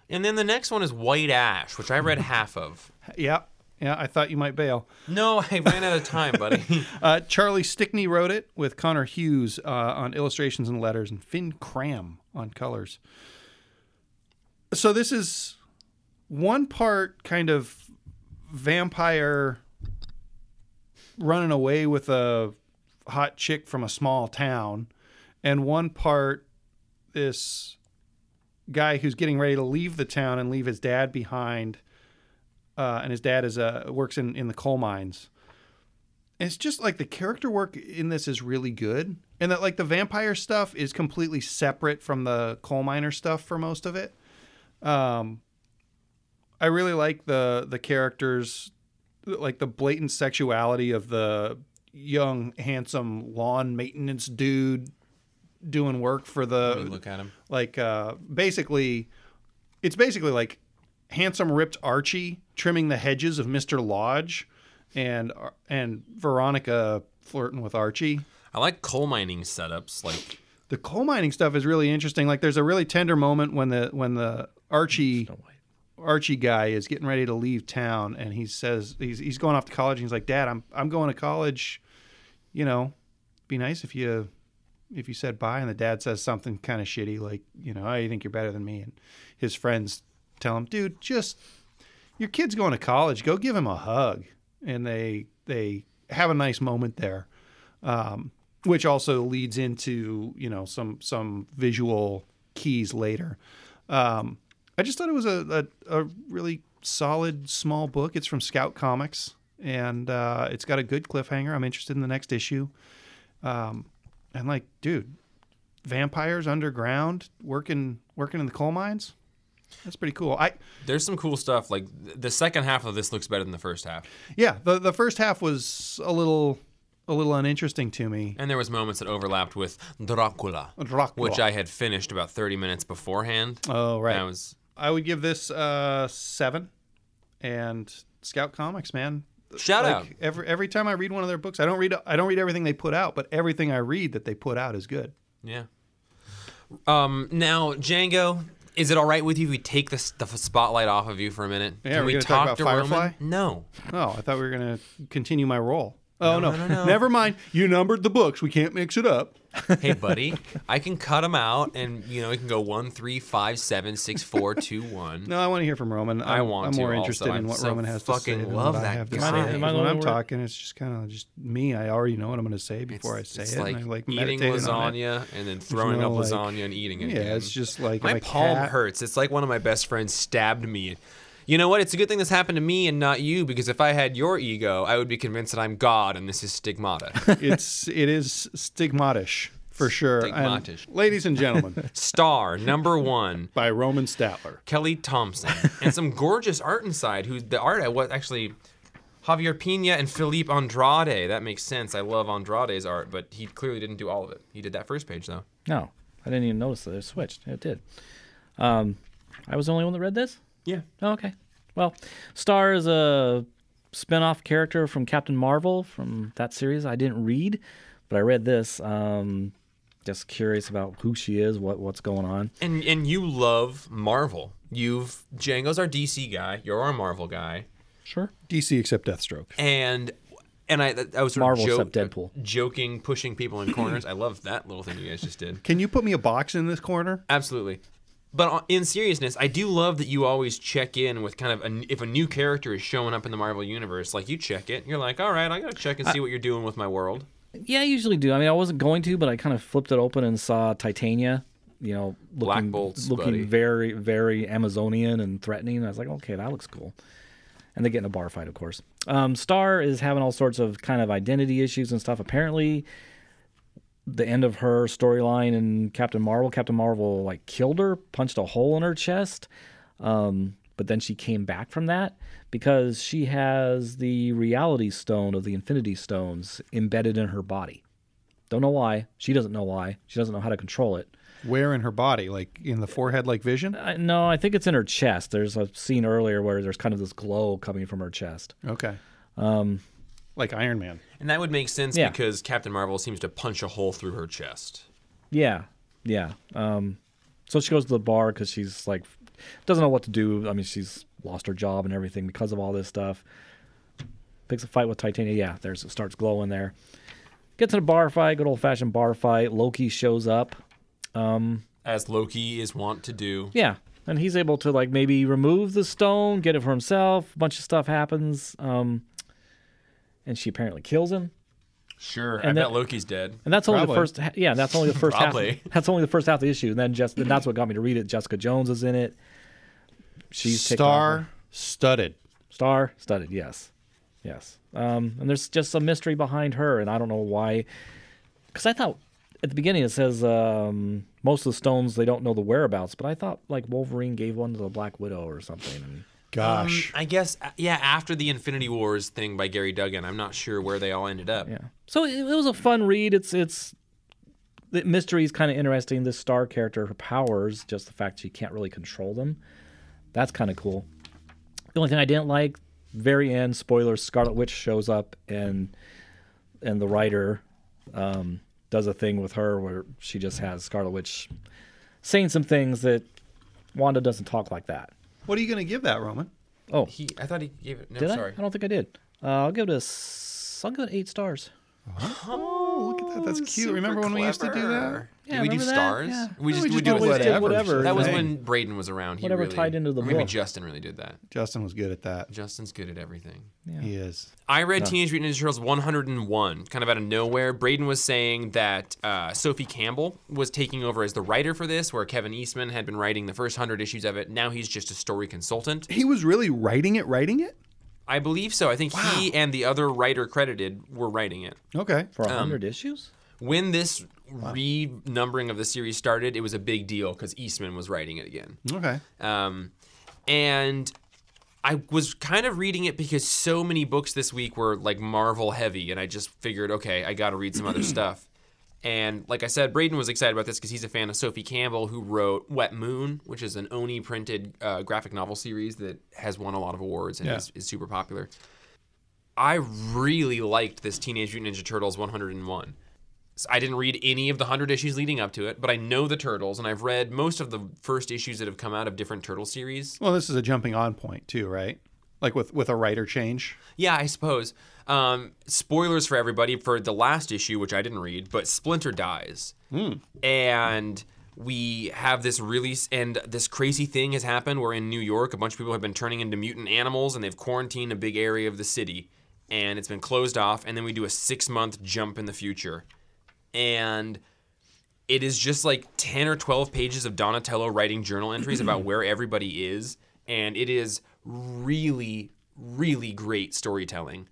And then the next one is White Ash, which I read half of. (laughs) Yeah, yeah. I thought you might bail. No, I ran out of time, buddy. (laughs) Uh, Charlie Stickney wrote it with Conor Hughes uh, on illustrations and letters, and Fin Cramb on colors. So this is one part kind of vampire running away with a hot chick from a small town, and one part this guy who's getting ready to leave the town and leave his dad behind. Uh, and his dad is uh, works in, in the coal mines. And it's just like the character work in this is really good, and that like the vampire stuff is completely separate from the coal miner stuff for most of it. Um, I really like the the characters, like the blatant sexuality of the young, handsome lawn maintenance dude doing work for Let me the look at him. like uh basically it's basically like handsome ripped Archie trimming the hedges of Mr. Lodge and and Veronica flirting with Archie. I like coal mining setups. Like, The coal mining stuff is really interesting. Like there's a really tender moment when the when the Archie Archie guy is getting ready to leave town and he says he's he's going off to college and he's like, "Dad, I'm I'm going to college. You know, be nice if you if you said bye." And the dad says something kind of shitty like, "You know, I think you're better than me." And his friends tell him, "Dude, just your kid's going to college. Go give him a hug." And they they have a nice moment there. Um, which also leads into, you know, some some visual keys later. Um, I just thought it was a, a, a really solid small book. It's from Scout Comics, and uh, it's got a good cliffhanger. I'm interested in the next issue. Um, and like, dude, vampires underground working working in the coal mines. That's pretty cool. I there's some cool stuff. Like, the second half of this looks better than the first half. yeah, the the first half was a little a little uninteresting to me. And there was moments that overlapped with Dracula, Dracula. which I had finished about 30 minutes beforehand. Oh right. I was I would give this uh seven. And Scout Comics, man. Shout like out. every every time I read one of their books, I don't read I don't read everything they put out, but everything I read that they put out is good. Yeah. Um. Now, Django, is it all right with you if we take the, the spotlight off of you for a minute? Yeah, Can we're talk talk to about Roman? Firefly? No. Oh, I thought we were gonna continue my role. Oh no, no, no. never mind. You numbered the books. We can't mix it up. (laughs) Hey, buddy, I can cut them out, and you know, it can go one, three, five, seven, six, four, (laughs) two, one. No, I want to hear from Roman. I'm, I want I'm to more also. interested in what so Roman has to say fucking than love what I that have to guy. say. Am I- am the when I'm one- talking, it's just kind of just me. I already know what I'm going to say before I say it's it. like, and I like eating meditating on it. lasagna and then throwing no, up like- lasagna and eating it. Yeah, again. it's just like my palm cat- hurts. It's like one of my best friends stabbed me. You know what? It's a good thing this happened to me and not you because if I had your ego, I would be convinced that I'm God and this is stigmata. (laughs) it's it is stigmatish for sure. And Stigmatish. ladies and gentlemen, (laughs) Star number one, (laughs) by Roman Statler. Kelly Thompson, and some gorgeous art inside. Who the art I was actually Javier Pina and Filipe Andrade. That makes sense. I love Andrade's art, but he clearly didn't do all of it. He did that first page though. No, I didn't even notice that it switched. It did. Um, I was the only one that read this. Yeah. Oh, okay. Well, Star is a spin-off character from Captain Marvel from that series. I didn't read, but I read this. Um, just curious about who she is, what what's going on. And and you love Marvel. You've Django's our DC guy. You're our Marvel guy. Sure. DC except Deathstroke. And and I I was sort Marvel of except Deadpool. joking, pushing people in corners. I love that little thing you guys just did. Can you put me a box in this corner? Absolutely. But in seriousness, I do love that you always check in with kind of a, if a new character is showing up in the Marvel universe, like you check it. You're like, all right, I gotta check and see what you're doing with my world. Yeah, I usually do. I mean, I wasn't going to, but I kind of flipped it open and saw Titania. You know, Black looking Bolt's looking buddy. very very Amazonian and threatening. I was like, okay, that looks cool. And they get in a bar fight, of course. Um, Star is having all sorts of kind of identity issues and stuff. Apparently, the end of her storyline in Captain Marvel, Captain Marvel like killed her, punched a hole in her chest. Um, but then she came back from that because she has the reality stone of the Infinity Stones embedded in her body. Don't know why. She doesn't know why. She doesn't know how to control it. Where in her body? Like in the forehead, like Vision? I, no, I think it's in her chest. There's a scene earlier where there's kind of this glow coming from her chest. Okay. Um, like Iron Man. And that would make sense Yeah. because Captain Marvel seems to punch a hole through her chest. Yeah. Yeah. Um, so she goes to the bar because she's like doesn't know what to do. I mean, she's lost her job and everything because of all this stuff. Picks a fight with Titania. Yeah, there's it starts glowing there. Gets in a bar fight, good old fashioned bar fight. Loki shows up. As Loki is wont to do. Yeah, and he's able to like maybe remove the stone, get it for himself. A bunch of stuff happens. Um, and she apparently kills him. Sure. I And bet that- Loki's dead. And that's only Probably. the first. ha- Yeah, that's only the first Probably. half. (laughs) That's only the first half of the issue. And then just and that's what got me to read it. Jessica Jones is in it. She's taken off her- Star studded. Star studded, yes, yes. Um, and there's just some mystery behind her, and I don't know why. Because I thought at the beginning it says um, most of the stones they don't know the whereabouts, but I thought like Wolverine gave one to the Black Widow or something. And Gosh. I guess, uh, yeah, after the Infinity Wars thing by Gary Duggan, I'm not sure where they all ended up. yeah, so it, it was a fun read. It's it's the mystery is kind of interesting. This Star character, her powers, just the fact she can't really control them, that's kind of cool. The only thing I didn't like, very end spoilers, Scarlet Witch shows up and and the writer um, does a thing with her where she just has Scarlet Witch saying some things that Wanda doesn't talk like that. What are you going to give that, Roman? Oh, He, I thought he gave it. No, did sorry. I? I don't think I did. Uh, I'll give it a. s- I'll give it eight stars. Oh, look at that. That's cute. Super Remember when we used to do that? clever. Yeah, Did we do remember that? stars? Yeah. We just we we just do did whatever. whatever. That was Thing. when Braden was around. He Whatever really, tied into the or maybe book. Justin really did that. Justin was good at that. Justin's good at everything. Yeah. He is. I read Teenage Mutant Ninja Turtles 101, kind of out of nowhere. Braden was saying that uh, Sophie Campbell was taking over as the writer for this, where Kevin Eastman had been writing the first hundred issues of it. Now he's just a story consultant. He was really writing it, writing it? I believe so. I think he and the other writer credited were writing it. Okay. For a Um, hundred issues. When this renumbering of the series started, it was a big deal because Eastman was writing it again. Okay. Um, and I was kind of reading it because so many books this week were like Marvel heavy, and I just figured, okay, I got to read some other (clears throat) stuff. And like I said, Braden was excited about this because he's a fan of Sophie Campbell, who wrote Wet Moon, which is an Oni printed uh, graphic novel series that has won a lot of awards and Yeah. is, is super popular. I really liked this Teenage Mutant Ninja Turtles 101. I didn't read any of the 100 issues leading up to it, but I know the Turtles, and I've read most of the first issues that have come out of different Turtle series. Well, this is a jumping on point too, right? Like with with a writer change. Yeah, I suppose. Um, spoilers for everybody for the last issue, which I didn't read, but Splinter dies. And we have this really, and this crazy thing has happened where in New York, a bunch of people have been turning into mutant animals and they've quarantined a big area of the city. And it's been closed off. And then we do a six month jump in the future. And it is just like 10 or 12 pages of Donatello writing journal entries about (clears throat) where everybody is. And it is really, really great storytelling.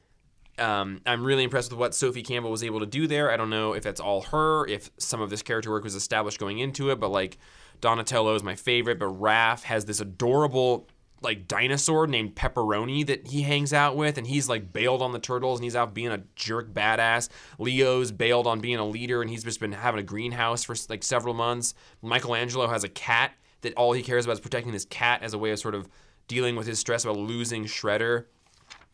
Um, I'm really impressed with what Sophie Campbell was able to do there. I don't know if that's all her, if some of this character work was established going into it, but like Donatello is my favorite, but Raph has this adorable like dinosaur named Pepperoni that he hangs out with, and he's like bailed on the turtles and he's out being a jerk badass. Leo's bailed on being a leader and he's just been having a greenhouse for like several months. Michelangelo has a cat that all he cares about is protecting this cat as a way of sort of dealing with his stress about losing Shredder.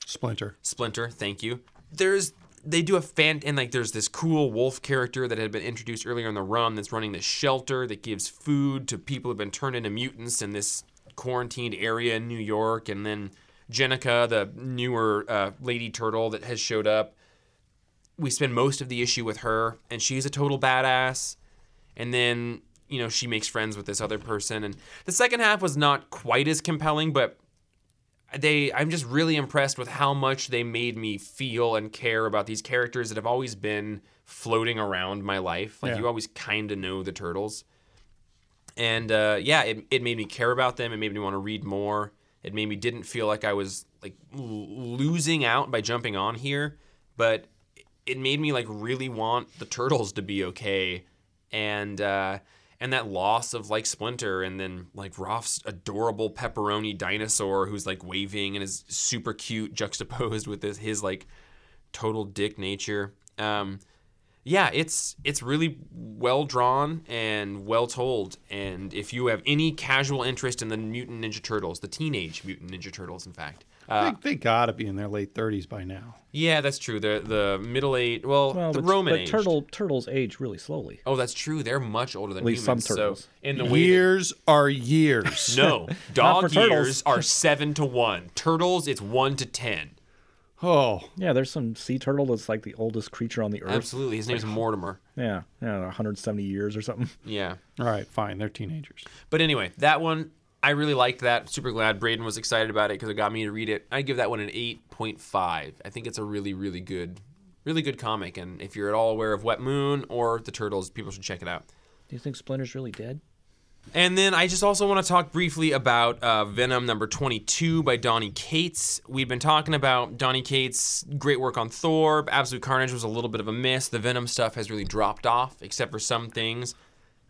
Splinter. Splinter, thank you. There's they do a fan and like there's this cool wolf character that had been introduced earlier in the run that's running this shelter that gives food to people who've been turned into mutants in this quarantined area in New York and then Jennika, the newer uh, lady turtle that has showed up. We spend most of the issue with her and she's a total badass. And then, you know, she makes friends with this other person and the second half was not quite as compelling, but they I'm just really impressed with how much they made me feel and care about these characters that have always been floating around my life. Like Yeah. you always kind of know the turtles. And uh, yeah, it, it made me care about them. It made me want to read more. It made me didn't feel like I was like losing out by jumping on here, but it made me like really want the turtles to be okay. And uh, and that loss of like Splinter and then like Raph's adorable pepperoni dinosaur who's like waving and is super cute juxtaposed with this his like total dick nature. Um, yeah, it's it's really well drawn and well told. And if you have any casual interest in the Mutant Ninja Turtles, the Teenage Mutant Ninja Turtles, in fact, uh, they, they gotta be in their late 30s by now. yeah, that's true. The the middle age, well, Well, the but, Roman but age. turtle turtles age really slowly. Oh, that's true. They're much older than At least some humans. So in the way that- Years are years. no (laughs) dog years are seven to one. Turtles, it's one to ten. Oh, Yeah, there's some sea turtle that's like the oldest creature on the earth. Absolutely, his name's Mortimer. Yeah, yeah, 170 years or something. Yeah. all right, fine. They're teenagers. But anyway, that one I really liked that. Super glad Braden was excited about it because it got me to read it. I give that one an 8.5. I think it's a really, really good, really good comic. And if you're at all aware of Wet Moon or the Turtles, people should check it out. Do you think Splinter's really dead? And then I just also want to talk briefly about uh, Venom number 22 by Donny Cates. We've been talking about Donny Cates' great work on Thor. Absolute Carnage was a little bit of a miss. The Venom stuff has really dropped off, except for some things.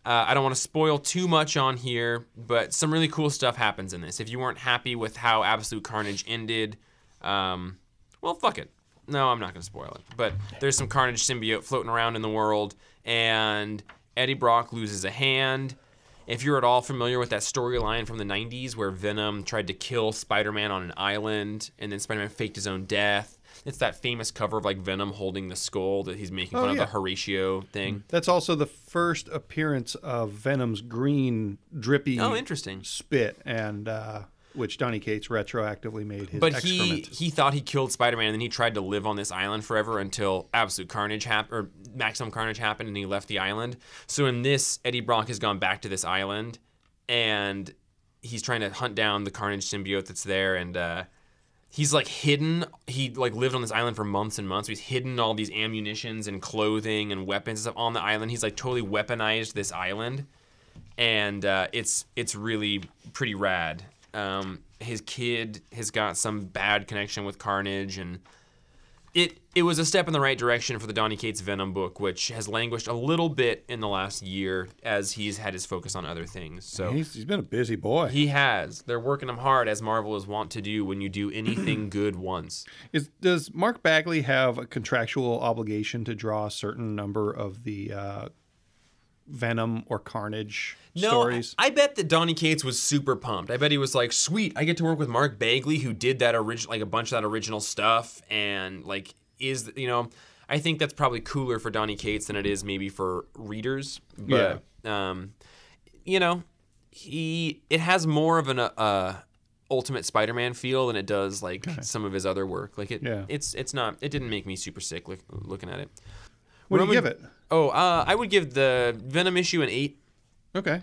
Uh, I don't want to spoil too much on here, but some really cool stuff happens in this. If you weren't happy with how Absolute Carnage ended, um, well, fuck it. No, I'm not going to spoil it. But there's some Carnage symbiote floating around in the world, and Eddie Brock loses a hand. If you're at all familiar with that storyline from the 90s where Venom tried to kill Spider Man on an island and then Spider Man faked his own death, it's that famous cover of like Venom holding the skull that he's making Oh, fun of the Horatio thing. That's also the first appearance of Venom's green, drippy Oh, interesting. spit, and uh, which Donny Cates retroactively made his But excrement. he he thought he killed Spider Man and then he tried to live on this island forever until Absolute Carnage happened or Maximum Carnage happened and he left the island. So in this, Eddie Brock has gone back to this island and he's trying to hunt down the Carnage symbiote that's there and uh, he's like hidden he like lived on this island for months and months. He's hidden all these ammunitions and clothing and weapons and stuff on the island. He's like totally weaponized this island and uh, it's it's really pretty rad. Um, his kid has got some bad connection with Carnage, and it it was a step in the right direction for the Donny Cates Venom book, which has languished a little bit in the last year as he's had his focus on other things. So he's, he's been a busy boy. he has. They're working him hard, as Marvel is wont to do when you do anything (clears throat) good once. Is, does Mark Bagley have a contractual obligation to draw a certain number of the uh, Venom or Carnage No, stories? I, I bet that Donny Cates was super pumped. I bet he was like, "Sweet, I get to work with Mark Bagley, who did that original, like a bunch of that original stuff, and like is you know." I think that's probably cooler for Donny Cates than it is maybe for readers. But um, you know, he it has more of an uh, Ultimate Spider-Man feel than it does like some of his other work. Like it, Yeah. it's it's not. It didn't make me super sick look, looking at it. what do you give it? Oh, uh, I would give the Venom issue an eight Okay.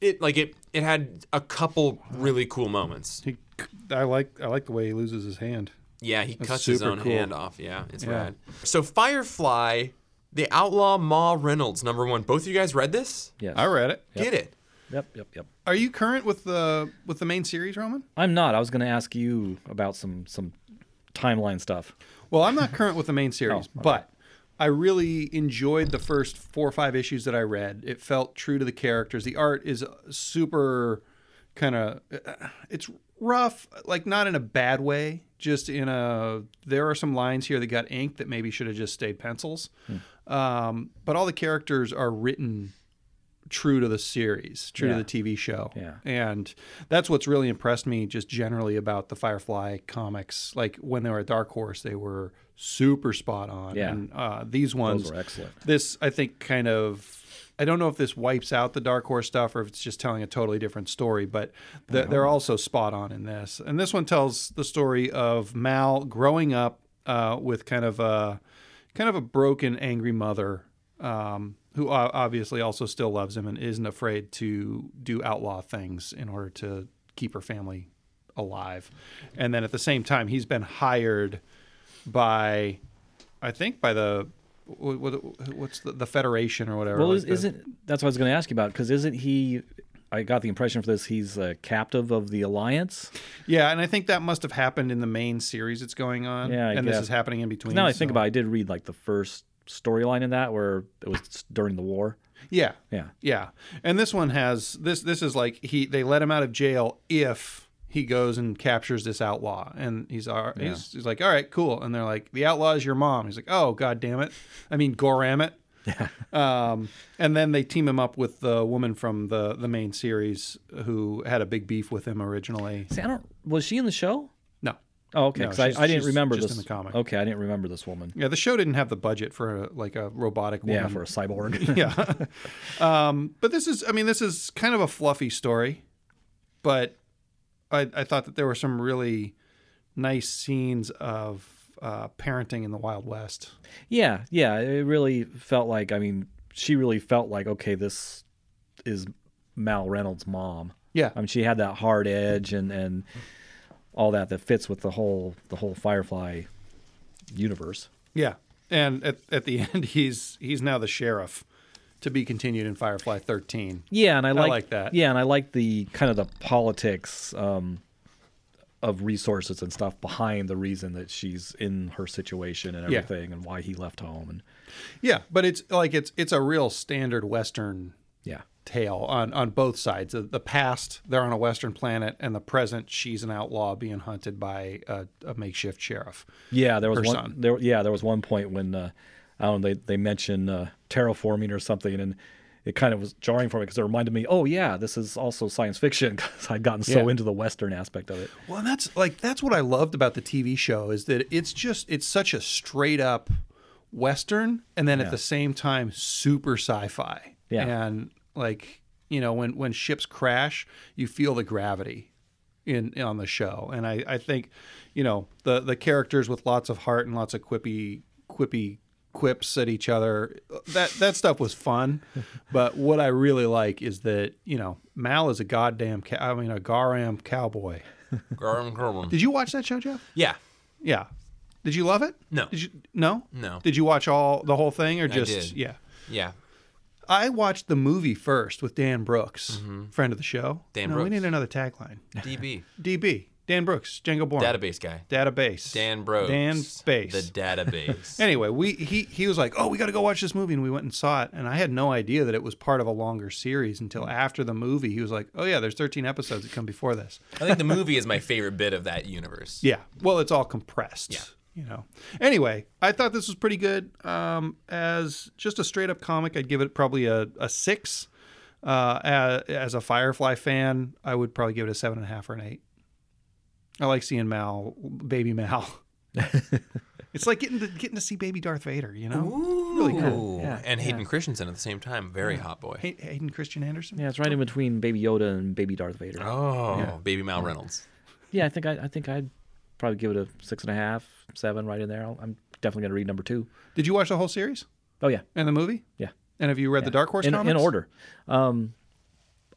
it like it it had a couple really cool moments. He, I like I like the way he loses his hand. Yeah, he That's cuts his own cool. hand off. Yeah, it's Yeah. rad. So Firefly, the Outlaw Ma Reynolds, number one. Both of you guys read this? Yes. I read it. Get it? Yep, yep, yep. Are you current with the with the main series, Roman? I'm not. I was going to ask you about some some timeline stuff. Well, I'm not current with the main series, (laughs) Oh, okay. but I really enjoyed the first four or five issues that I read. It felt true to the characters. The art is super kind of it's rough, like not in a bad way, just in a there are some lines here that got ink that maybe should have just stayed pencils. Um, but all the characters are written true to the series, true Yeah. to the TV show. Yeah. And that's what's really impressed me just generally about the Firefly comics. Like when they were at Dark Horse, they were super spot on. Yeah. And uh, these ones, Those were excellent. this I think kind of. I don't know if this wipes out the Dark Horse stuff or if it's just telling a totally different story, but the, they're also spot on in this. And this one tells the story of Mal growing up uh, with kind of a kind of a broken, angry mother um, who obviously also still loves him and isn't afraid to do outlaw things in order to keep her family alive. And then at the same time, he's been hired by, I think, by the what, what, what's the, the Federation or whatever. Well, like is, the- isn't that's what I was going to ask you about? Because isn't he? I got the impression for this he's a captive of the Alliance. yeah, and I think that must have happened in the main series it's going on. Yeah, I and this is happening in between. Now I think about, it, I did read like the first storyline in that where it was during the war. Yeah, Yeah. Yeah, and this one has this. This is like he they let him out of jail if he goes and captures this outlaw, and he's all right, he's, he's like, all right, cool. And they're like, the outlaw is your mom. He's like, oh god damn it, I mean Gorram it. (laughs) um, and then they team him up with the woman from the the main series who had a big beef with him originally. See, I don't. Was she in the show? Oh, okay. No, I, I didn't remember just this. in the comic. Okay, I didn't remember this woman. Yeah, the show didn't have the budget for a, like a robotic woman. Yeah, for a cyborg. (laughs) yeah. um, but this is, I mean, this is kind of a fluffy story, but I, I thought that there were some really nice scenes of uh, parenting in the Wild West. Yeah, yeah. It really felt like. I mean, she really felt like okay, this is Mal Reynolds' mom. Yeah. I mean, she had that hard edge and and all that that fits with the whole the whole Firefly universe. Yeah. And at, at the (laughs) end, he's he's now the sheriff to be continued in Firefly 13. Yeah, and I like, I like that. Yeah, and I like the kind of the politics um, of resources and stuff behind the reason that she's in her situation and Yeah. everything, and why he left home, and Yeah, but it's like it's it's a real standard Western yeah, tale on on both sides. The, the past, they're on a Western planet, and the present, she's an outlaw being hunted by a, a makeshift sheriff. yeah. There was one. son. There, yeah, there was one point when uh, I don't know they they mentioned uh, terraforming or something, and it kind of was jarring for me because it reminded me, oh yeah, this is also science fiction (laughs) because I'd gotten so Yeah. into the Western aspect of it. Well, that's like that's what I loved about the TV show is that it's just it's such a straight up Western, and then at the same time super sci-fi. Yeah. and like you know when when ships crash, you feel the gravity in on the show, and I I think you know the the characters with lots of heart and lots of quippy quippy quips at each other that that stuff was fun (laughs) but what i really like is that you know mal is a goddamn cow- i mean a gorram cowboy (laughs) Gorram, gorram. did you watch that show, Jeff? Yeah. Yeah. Did you love it? No. Did you? No. No. Did you watch all the whole thing or just? did. Yeah. Yeah. I watched the movie first with Dan Brooks, friend of the show. Mm-hmm. Dan no, we need another tagline. DB. (laughs) DB. Dan Brooks, Django Bourne. Database guy. Database. Dan Brooks. Dan Base. The database. (laughs) Anyway, we he he was like, "Oh, we got to go watch this movie," and we went and saw it. And I had no idea that it was part of a longer series until after the movie. He was like, "Oh yeah, there's 13 episodes that come before this." I think the (laughs) movie is my favorite bit of that universe. Yeah. Well, it's all compressed. Yeah. You know. Anyway, I thought this was pretty good. Um, as just a straight up comic, I'd give it probably a, a six. Uh, as, as a Firefly fan, I would probably give it a seven and a half or an eight. I like seeing Mal, baby Mal. (laughs) it's like getting to getting to see baby Darth Vader. You know, really cool. Ooh, Yeah, and Hayden Christensen at the same time. Very hot boy. Hay- Hayden Christian Anderson. Yeah, it's right in between Baby Yoda and Baby Darth Vader. Oh, baby Mal Reynolds. Yeah, I think I, I think I'd probably give it a six and a half, seven, right in there. I'll, I'm definitely gonna read number two. Did you watch the whole series Oh yeah, and the movie? yeah. And have you read the Dark Horse in, comics? in order. Um,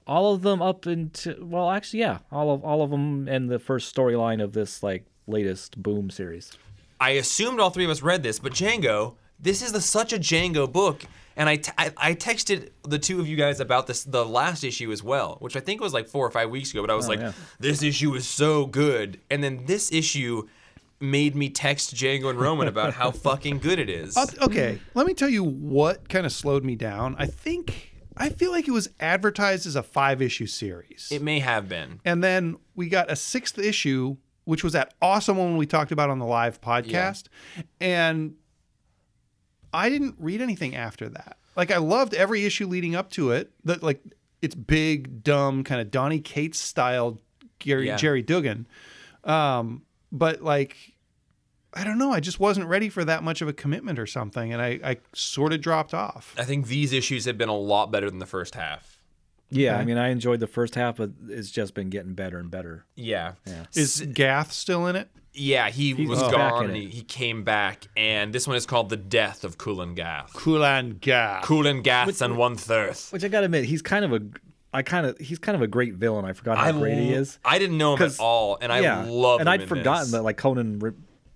all of them up into well, actually, yeah, all of all of them and the first storyline of this like latest Boom series. I assumed all three of us read this, but Django, this is the, such a Django book. And I, t- I, I texted the two of you guys about this the last issue as well, which I think was like four or five weeks ago. But I was like, yeah. this issue is so good. And then this issue made me text Django and Roman about how (laughs) fucking good it is. I'll- okay, let me tell you what kind of slowed me down. I think I feel like it was advertised as a five issue series, It may have been. and then we got a sixth issue, which was that awesome one we talked about on the live podcast, and I didn't read anything after that. Like I loved every issue leading up to it. That like it's big, dumb, kind of Donny Cates style Gary Yeah. Gerry Duggan, um, but like. I don't know. I just wasn't ready for that much of a commitment or something, and I, I sort of dropped off. I think these issues have been a lot better than the first half. Yeah, I mean, I enjoyed the first half, but it's just been getting better and better. Yeah. yeah. Is Gath still in it? Yeah, he was gone and he, he came back, and this one is called The Death of Kulan Gath. Kulan Gath. Kulan Gaths and One Thirth. Which I gotta admit, he's kind of a, I kind of, he's kind of a great villain. I forgot how I great he is. I didn't know him at all, and I yeah, love and I'd forgotten this. that like Conan, re-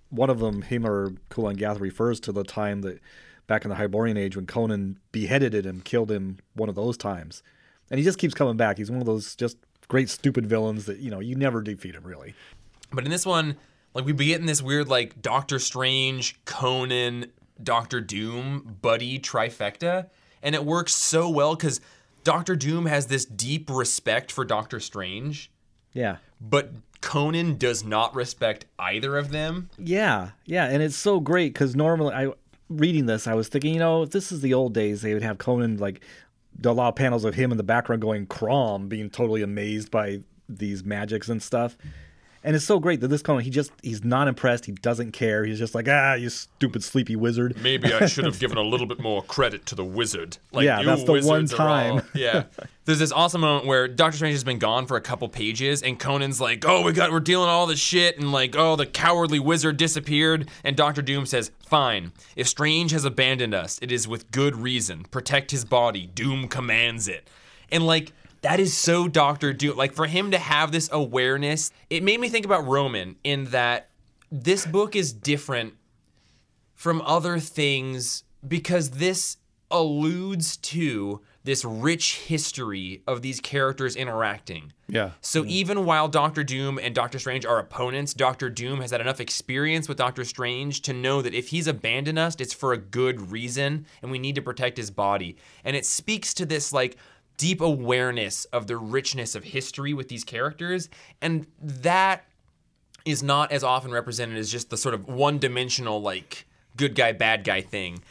one of them, him or Kulan Gath refers to the time that back in the Hyborian age when Conan beheaded him, killed him one of those times, and he just keeps coming back. He's one of those just great stupid villains that you know you never defeat him really. But in this one, like we'd be getting this weird like Doctor Strange, Conan, Doctor Doom buddy trifecta, and it works so well because Doctor Doom has this deep respect for Doctor Strange, Yeah. but Conan does not respect either of them. Yeah, yeah, and it's so great because normally I reading this, I was thinking, you know, if this is the old days, they would have Conan like a lot of panels of him in the background going Crom, being totally amazed by these magics and stuff. And it's so great that this Conan, he just he's not impressed. He doesn't care. He's just like, ah, you stupid sleepy wizard. Maybe I should have (laughs) given a little bit more credit to the wizard. Like, Yeah, you that's the one are all- time. (laughs) yeah. There's this awesome moment where Doctor Strange has been gone for a couple pages, and Conan's like, "Oh, we got, we're dealing all this shit, and like, oh, the cowardly wizard disappeared." And Doctor Doom says, "Fine. If Strange has abandoned us, it is with good reason. Protect his body. Doom commands it." And like. That is so Doctor Doom. Like for him to have this awareness, it made me think about Roman in that this book is different from other things because this alludes to this rich history of these characters interacting. Yeah. So even while Doctor Doom and Doctor Strange are opponents, Doctor Doom has had enough experience with Doctor Strange to know that if he's abandoned us, it's for a good reason and we need to protect his body. And it speaks to this like deep awareness of the richness of history with these characters and that is not as often represented as just the sort of one-dimensional like good guy bad guy thing.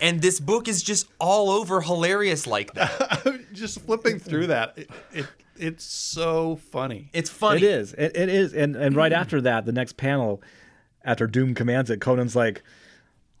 And this book is just all over hilarious like that. (laughs) Just flipping through that, it, it it's so funny. It's funny. It is. It, it is. And and right after that, the next panel, after Doom commands it, Conan's like,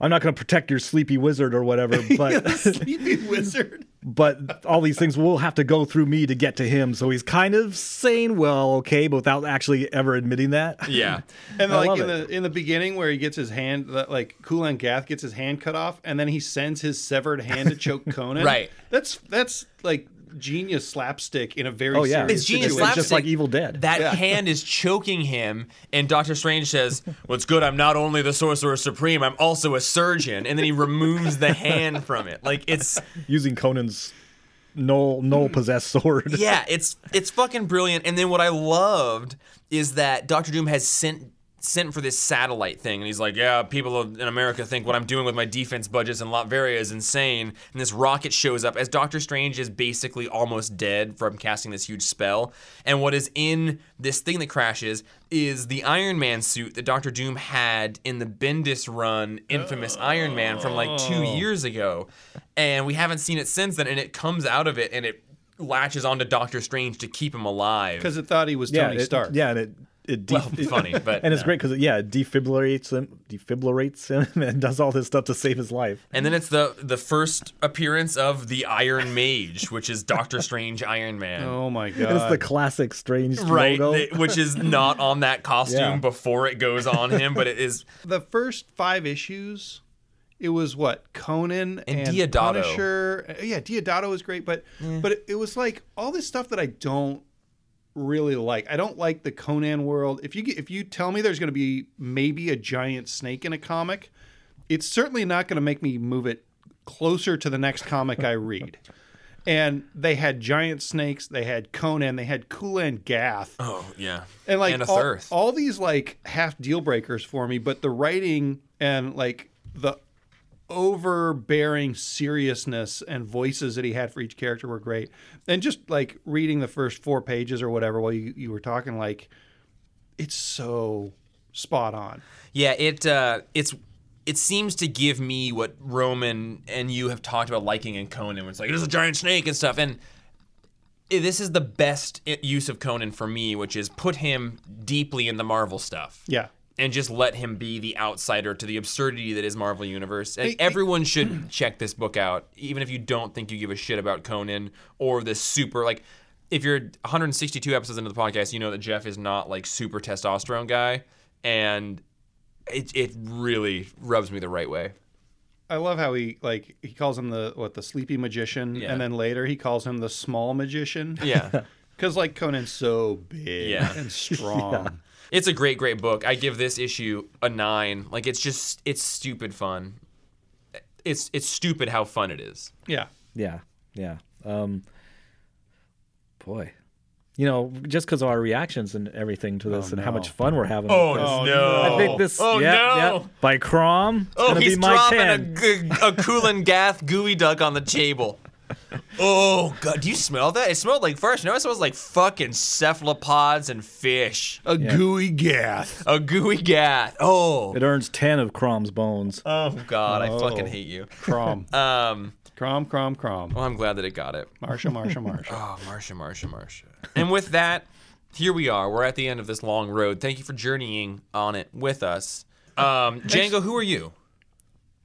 "I'm not going to protect your sleepy wizard or whatever, (laughs) but Sleepy wizard. But all these things will have to go through me to get to him." So he's kind of saying, "Well, okay," but without actually ever admitting that. Yeah. (laughs) And I like in it. the in the beginning where he gets his hand, that, like Kulan Gath gets his hand cut off, and then he sends his severed hand to choke (laughs) Conan. Right. That's that's like genius slapstick in a very Oh, yeah. serious It's genius situation. It's just like Evil Dead. That Yeah. hand is choking him, and Doctor Strange says, "What's good? I'm not only the Sorcerer Supreme, I'm also a surgeon." And then he removes the hand from it. Like it's Using Conan's null null possessed sword. yeah, it's it's fucking brilliant. And then what I loved is that Doctor Doom has sent sent for this satellite thing, and he's like, "Yeah, people in America think what I'm doing with my defense budgets in Latveria is insane." And this rocket shows up as Doctor Strange is basically almost dead from casting this huge spell. And what is in this thing that crashes is the Iron Man suit that Doctor Doom had in the Bendis run, infamous Iron Man from like two oh. years ago, and we haven't seen it since then. And it comes out of it, and it latches onto Doctor Strange to keep him alive. because it thought he was yeah, Tony it- Stark. Yeah, and it it, def- Well, funny, but and it's no. great because yeah, it defibrillates him, defibrillates him, (laughs) and does all this stuff to save his life. And then it's the the first appearance of the Iron Mage, which is Doctor Strange Iron Man. Oh my god! it's the classic strange Right, logo. th- which is (laughs) not on that costume Yeah. before it goes on him, but it is. (laughs) the first five issues, it was what Conan And and, Deodato. Punisher. Yeah, Deodato was great, but but it, it was like all this stuff that I don't really like. I don't like the Conan world. If you if you tell me there's going to be maybe a giant snake in a comic, it's certainly not going to make me move it closer to the next comic I read. (laughs) And they had giant snakes, they had Conan, they had Kulan Gath Oh yeah, and like and all, all these like half deal breakers for me but the writing and like the overbearing seriousness and voices that he had for each character were great and just like reading the first four pages or whatever while you, you were talking like it's so spot on Yeah, it uh, it's it seems to give me what Roman and you have talked about liking in Conan. Where it's like there's a giant snake and stuff, and this is the best use of Conan for me, which is put him deeply in the Marvel stuff. yeah and just let him be the outsider to the absurdity that is Marvel Universe. And Hey, hey- everyone should (clears throat) check this book out, even if you don't think you give a shit about Conan or this super like. If you're 162 episodes into the podcast, you know that Jeff is not like super testosterone guy, and it it really rubs me the right way. i love how he like he calls him the what the sleepy magician Yeah. and then later he calls him the small magician Yeah. (laughs) because like conan's so big Yeah. and strong (laughs) It's a great, great book. I give this issue a nine. Like it's just, it's stupid fun. It's it's stupid how fun it is. yeah Yeah, yeah. Um, boy, you know, just because of our reactions and everything to this, and how much fun we're having. Oh, with this. no. no! I think this. Oh yeah, no! yeah, by Crom. Oh, gonna he's be my dropping ten. a, g- a Kulan Gath gooey duck on the table. (laughs) Oh god, do you smell that? It smelled like first. No, it smells like fucking cephalopods and fish. A gooey gath. A gooey gath. Oh. It earns ten of Crom's bones. Oh god, I fucking Oh. hate you. Crom. (laughs) Um. Crom, crom, crom. Well, I'm glad that it got it. Marsha, Marsha, (laughs) Marsha. Oh, Marsha, Marsha, Marsha. And with that, here we are. We're at the end of this long road. Thank you for journeying on it with us. Um, Django, who are you?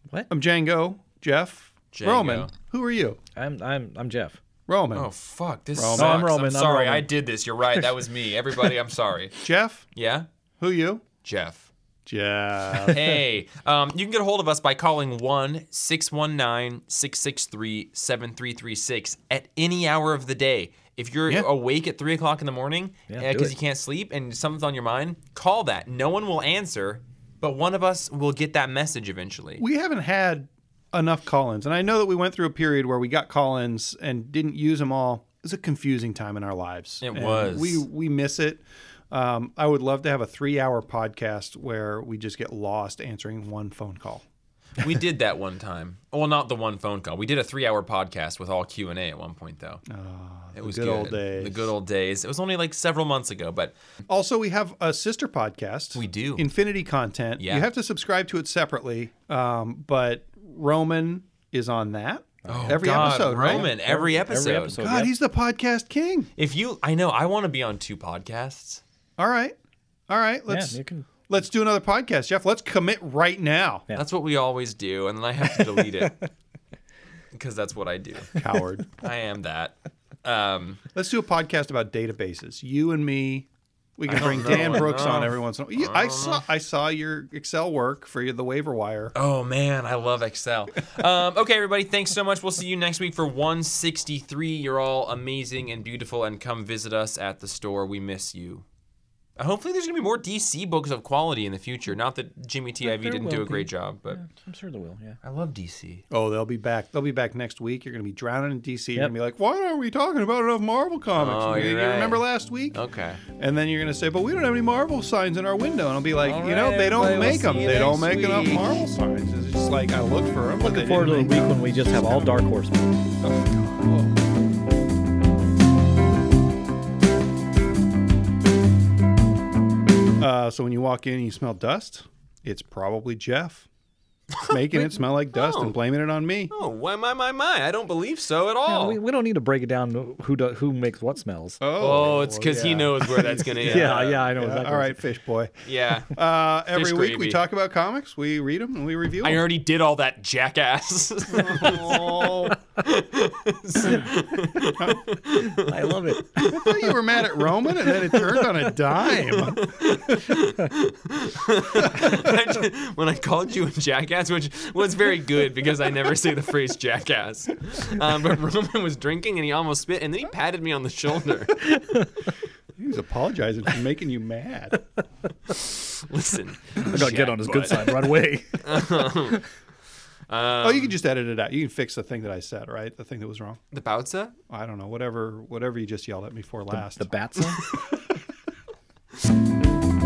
What? I'm Django. Jeff. Django. Roman. Who are you? I'm I'm I'm Jeff. Roman. Oh fuck, this Roman. sucks. No, I'm Roman, I'm sorry, Roman. I did this. You're right. That was me. (laughs) Everybody, I'm sorry. Jeff. Yeah, Who you? Jeff. Jeff. (laughs) Hey, um, you can get a hold of us by calling 1 619 663 7336 at any hour of the day. If you're Yeah. awake at 3 o'clock in the morning Yeah, do because you can't sleep and something's on your mind, call that. No one will answer, but one of us will get that message eventually. we haven't had enough call-ins, and I know that we went through a period where we got call-ins and didn't use them all. It was a confusing time in our lives. It And was. We we miss it. Um, I would love to have a three-hour podcast where we just get lost answering one phone call. we (laughs) did that one time. Well, not the one phone call. We did a three-hour podcast with all Q and A at one point, though. it was good old days. The good old days. It was only like several months ago, but Also, we have a sister podcast. We do. Infinity Content. Yeah. You have to subscribe to it separately, um, but Roman is on that. every Oh, God, episode, right? Roman, every episode. Every episode. God, Yep. he's the podcast king. If you, I know, I want to be on two podcasts. All right, all right. Let's yeah, you can. let's do another podcast, Jeff. Let's commit right now. Yeah. That's what we always do, and then I have to delete it (laughs) because that's what I do. Coward. (laughs) I am that. Um, let's do a podcast about databases. You and me. We can bring Dan I Brooks on every once in a while. You- I saw I saw your Excel work for the waiver wire. oh man, I love Excel. (laughs) Um, okay, everybody, thanks so much. We'll see you next week for 163. You're all amazing and beautiful, and come visit us at the store. We miss you. Hopefully, there's gonna be more DC books of quality in the future. Not that Jimmy TIV didn't do a be. great job, but I'm sure there will. Yeah. I love DC. Oh, they'll be back. They'll be back next week. You're going to be drowning in DC. You're going to be like, why aren't we talking about enough Marvel comics? Oh, you you're you right. remember last week? Okay. And then you're going to say, but we don't have any Marvel signs in our window. And I'll be like, All you know, right, they don't everybody, we'll make them. They don't next make enough week. Marvel signs. It's just like, I look for them. Looking forward to the week when we just have all Dark Horse oh, Uh, so when you walk in and you smell dust, it's probably Jeff (laughs) making it smell like dust Oh. and blaming it on me. Oh, why, my, my, my. I don't believe so at Yeah, all. we, we don't need to break it down who do, who makes what smells. Oh, it's because he yeah. knows where that's gonna. (laughs) End. yeah, yeah, I know Yeah, exactly. all right, fish boy. Yeah. (laughs) Uh, every Fish week we talk about comics, we read them and we review I them. already did all that, jackass. Oh, I love it. I thought you were mad at Roman, and then it turned on a dime. when I called you a jackass, which was very good because I never say the phrase jackass. Um, but Roman was drinking and he almost spit, and then he patted me on the shoulder. He was apologizing for making you mad. Listen, I gotta get on his good side right away. (laughs) oh, you can just edit it out. You can fix the thing that I said, right? The thing that was wrong. the Bautza? I don't know. Whatever, whatever you just yelled at me for last. the bat sign. (laughs)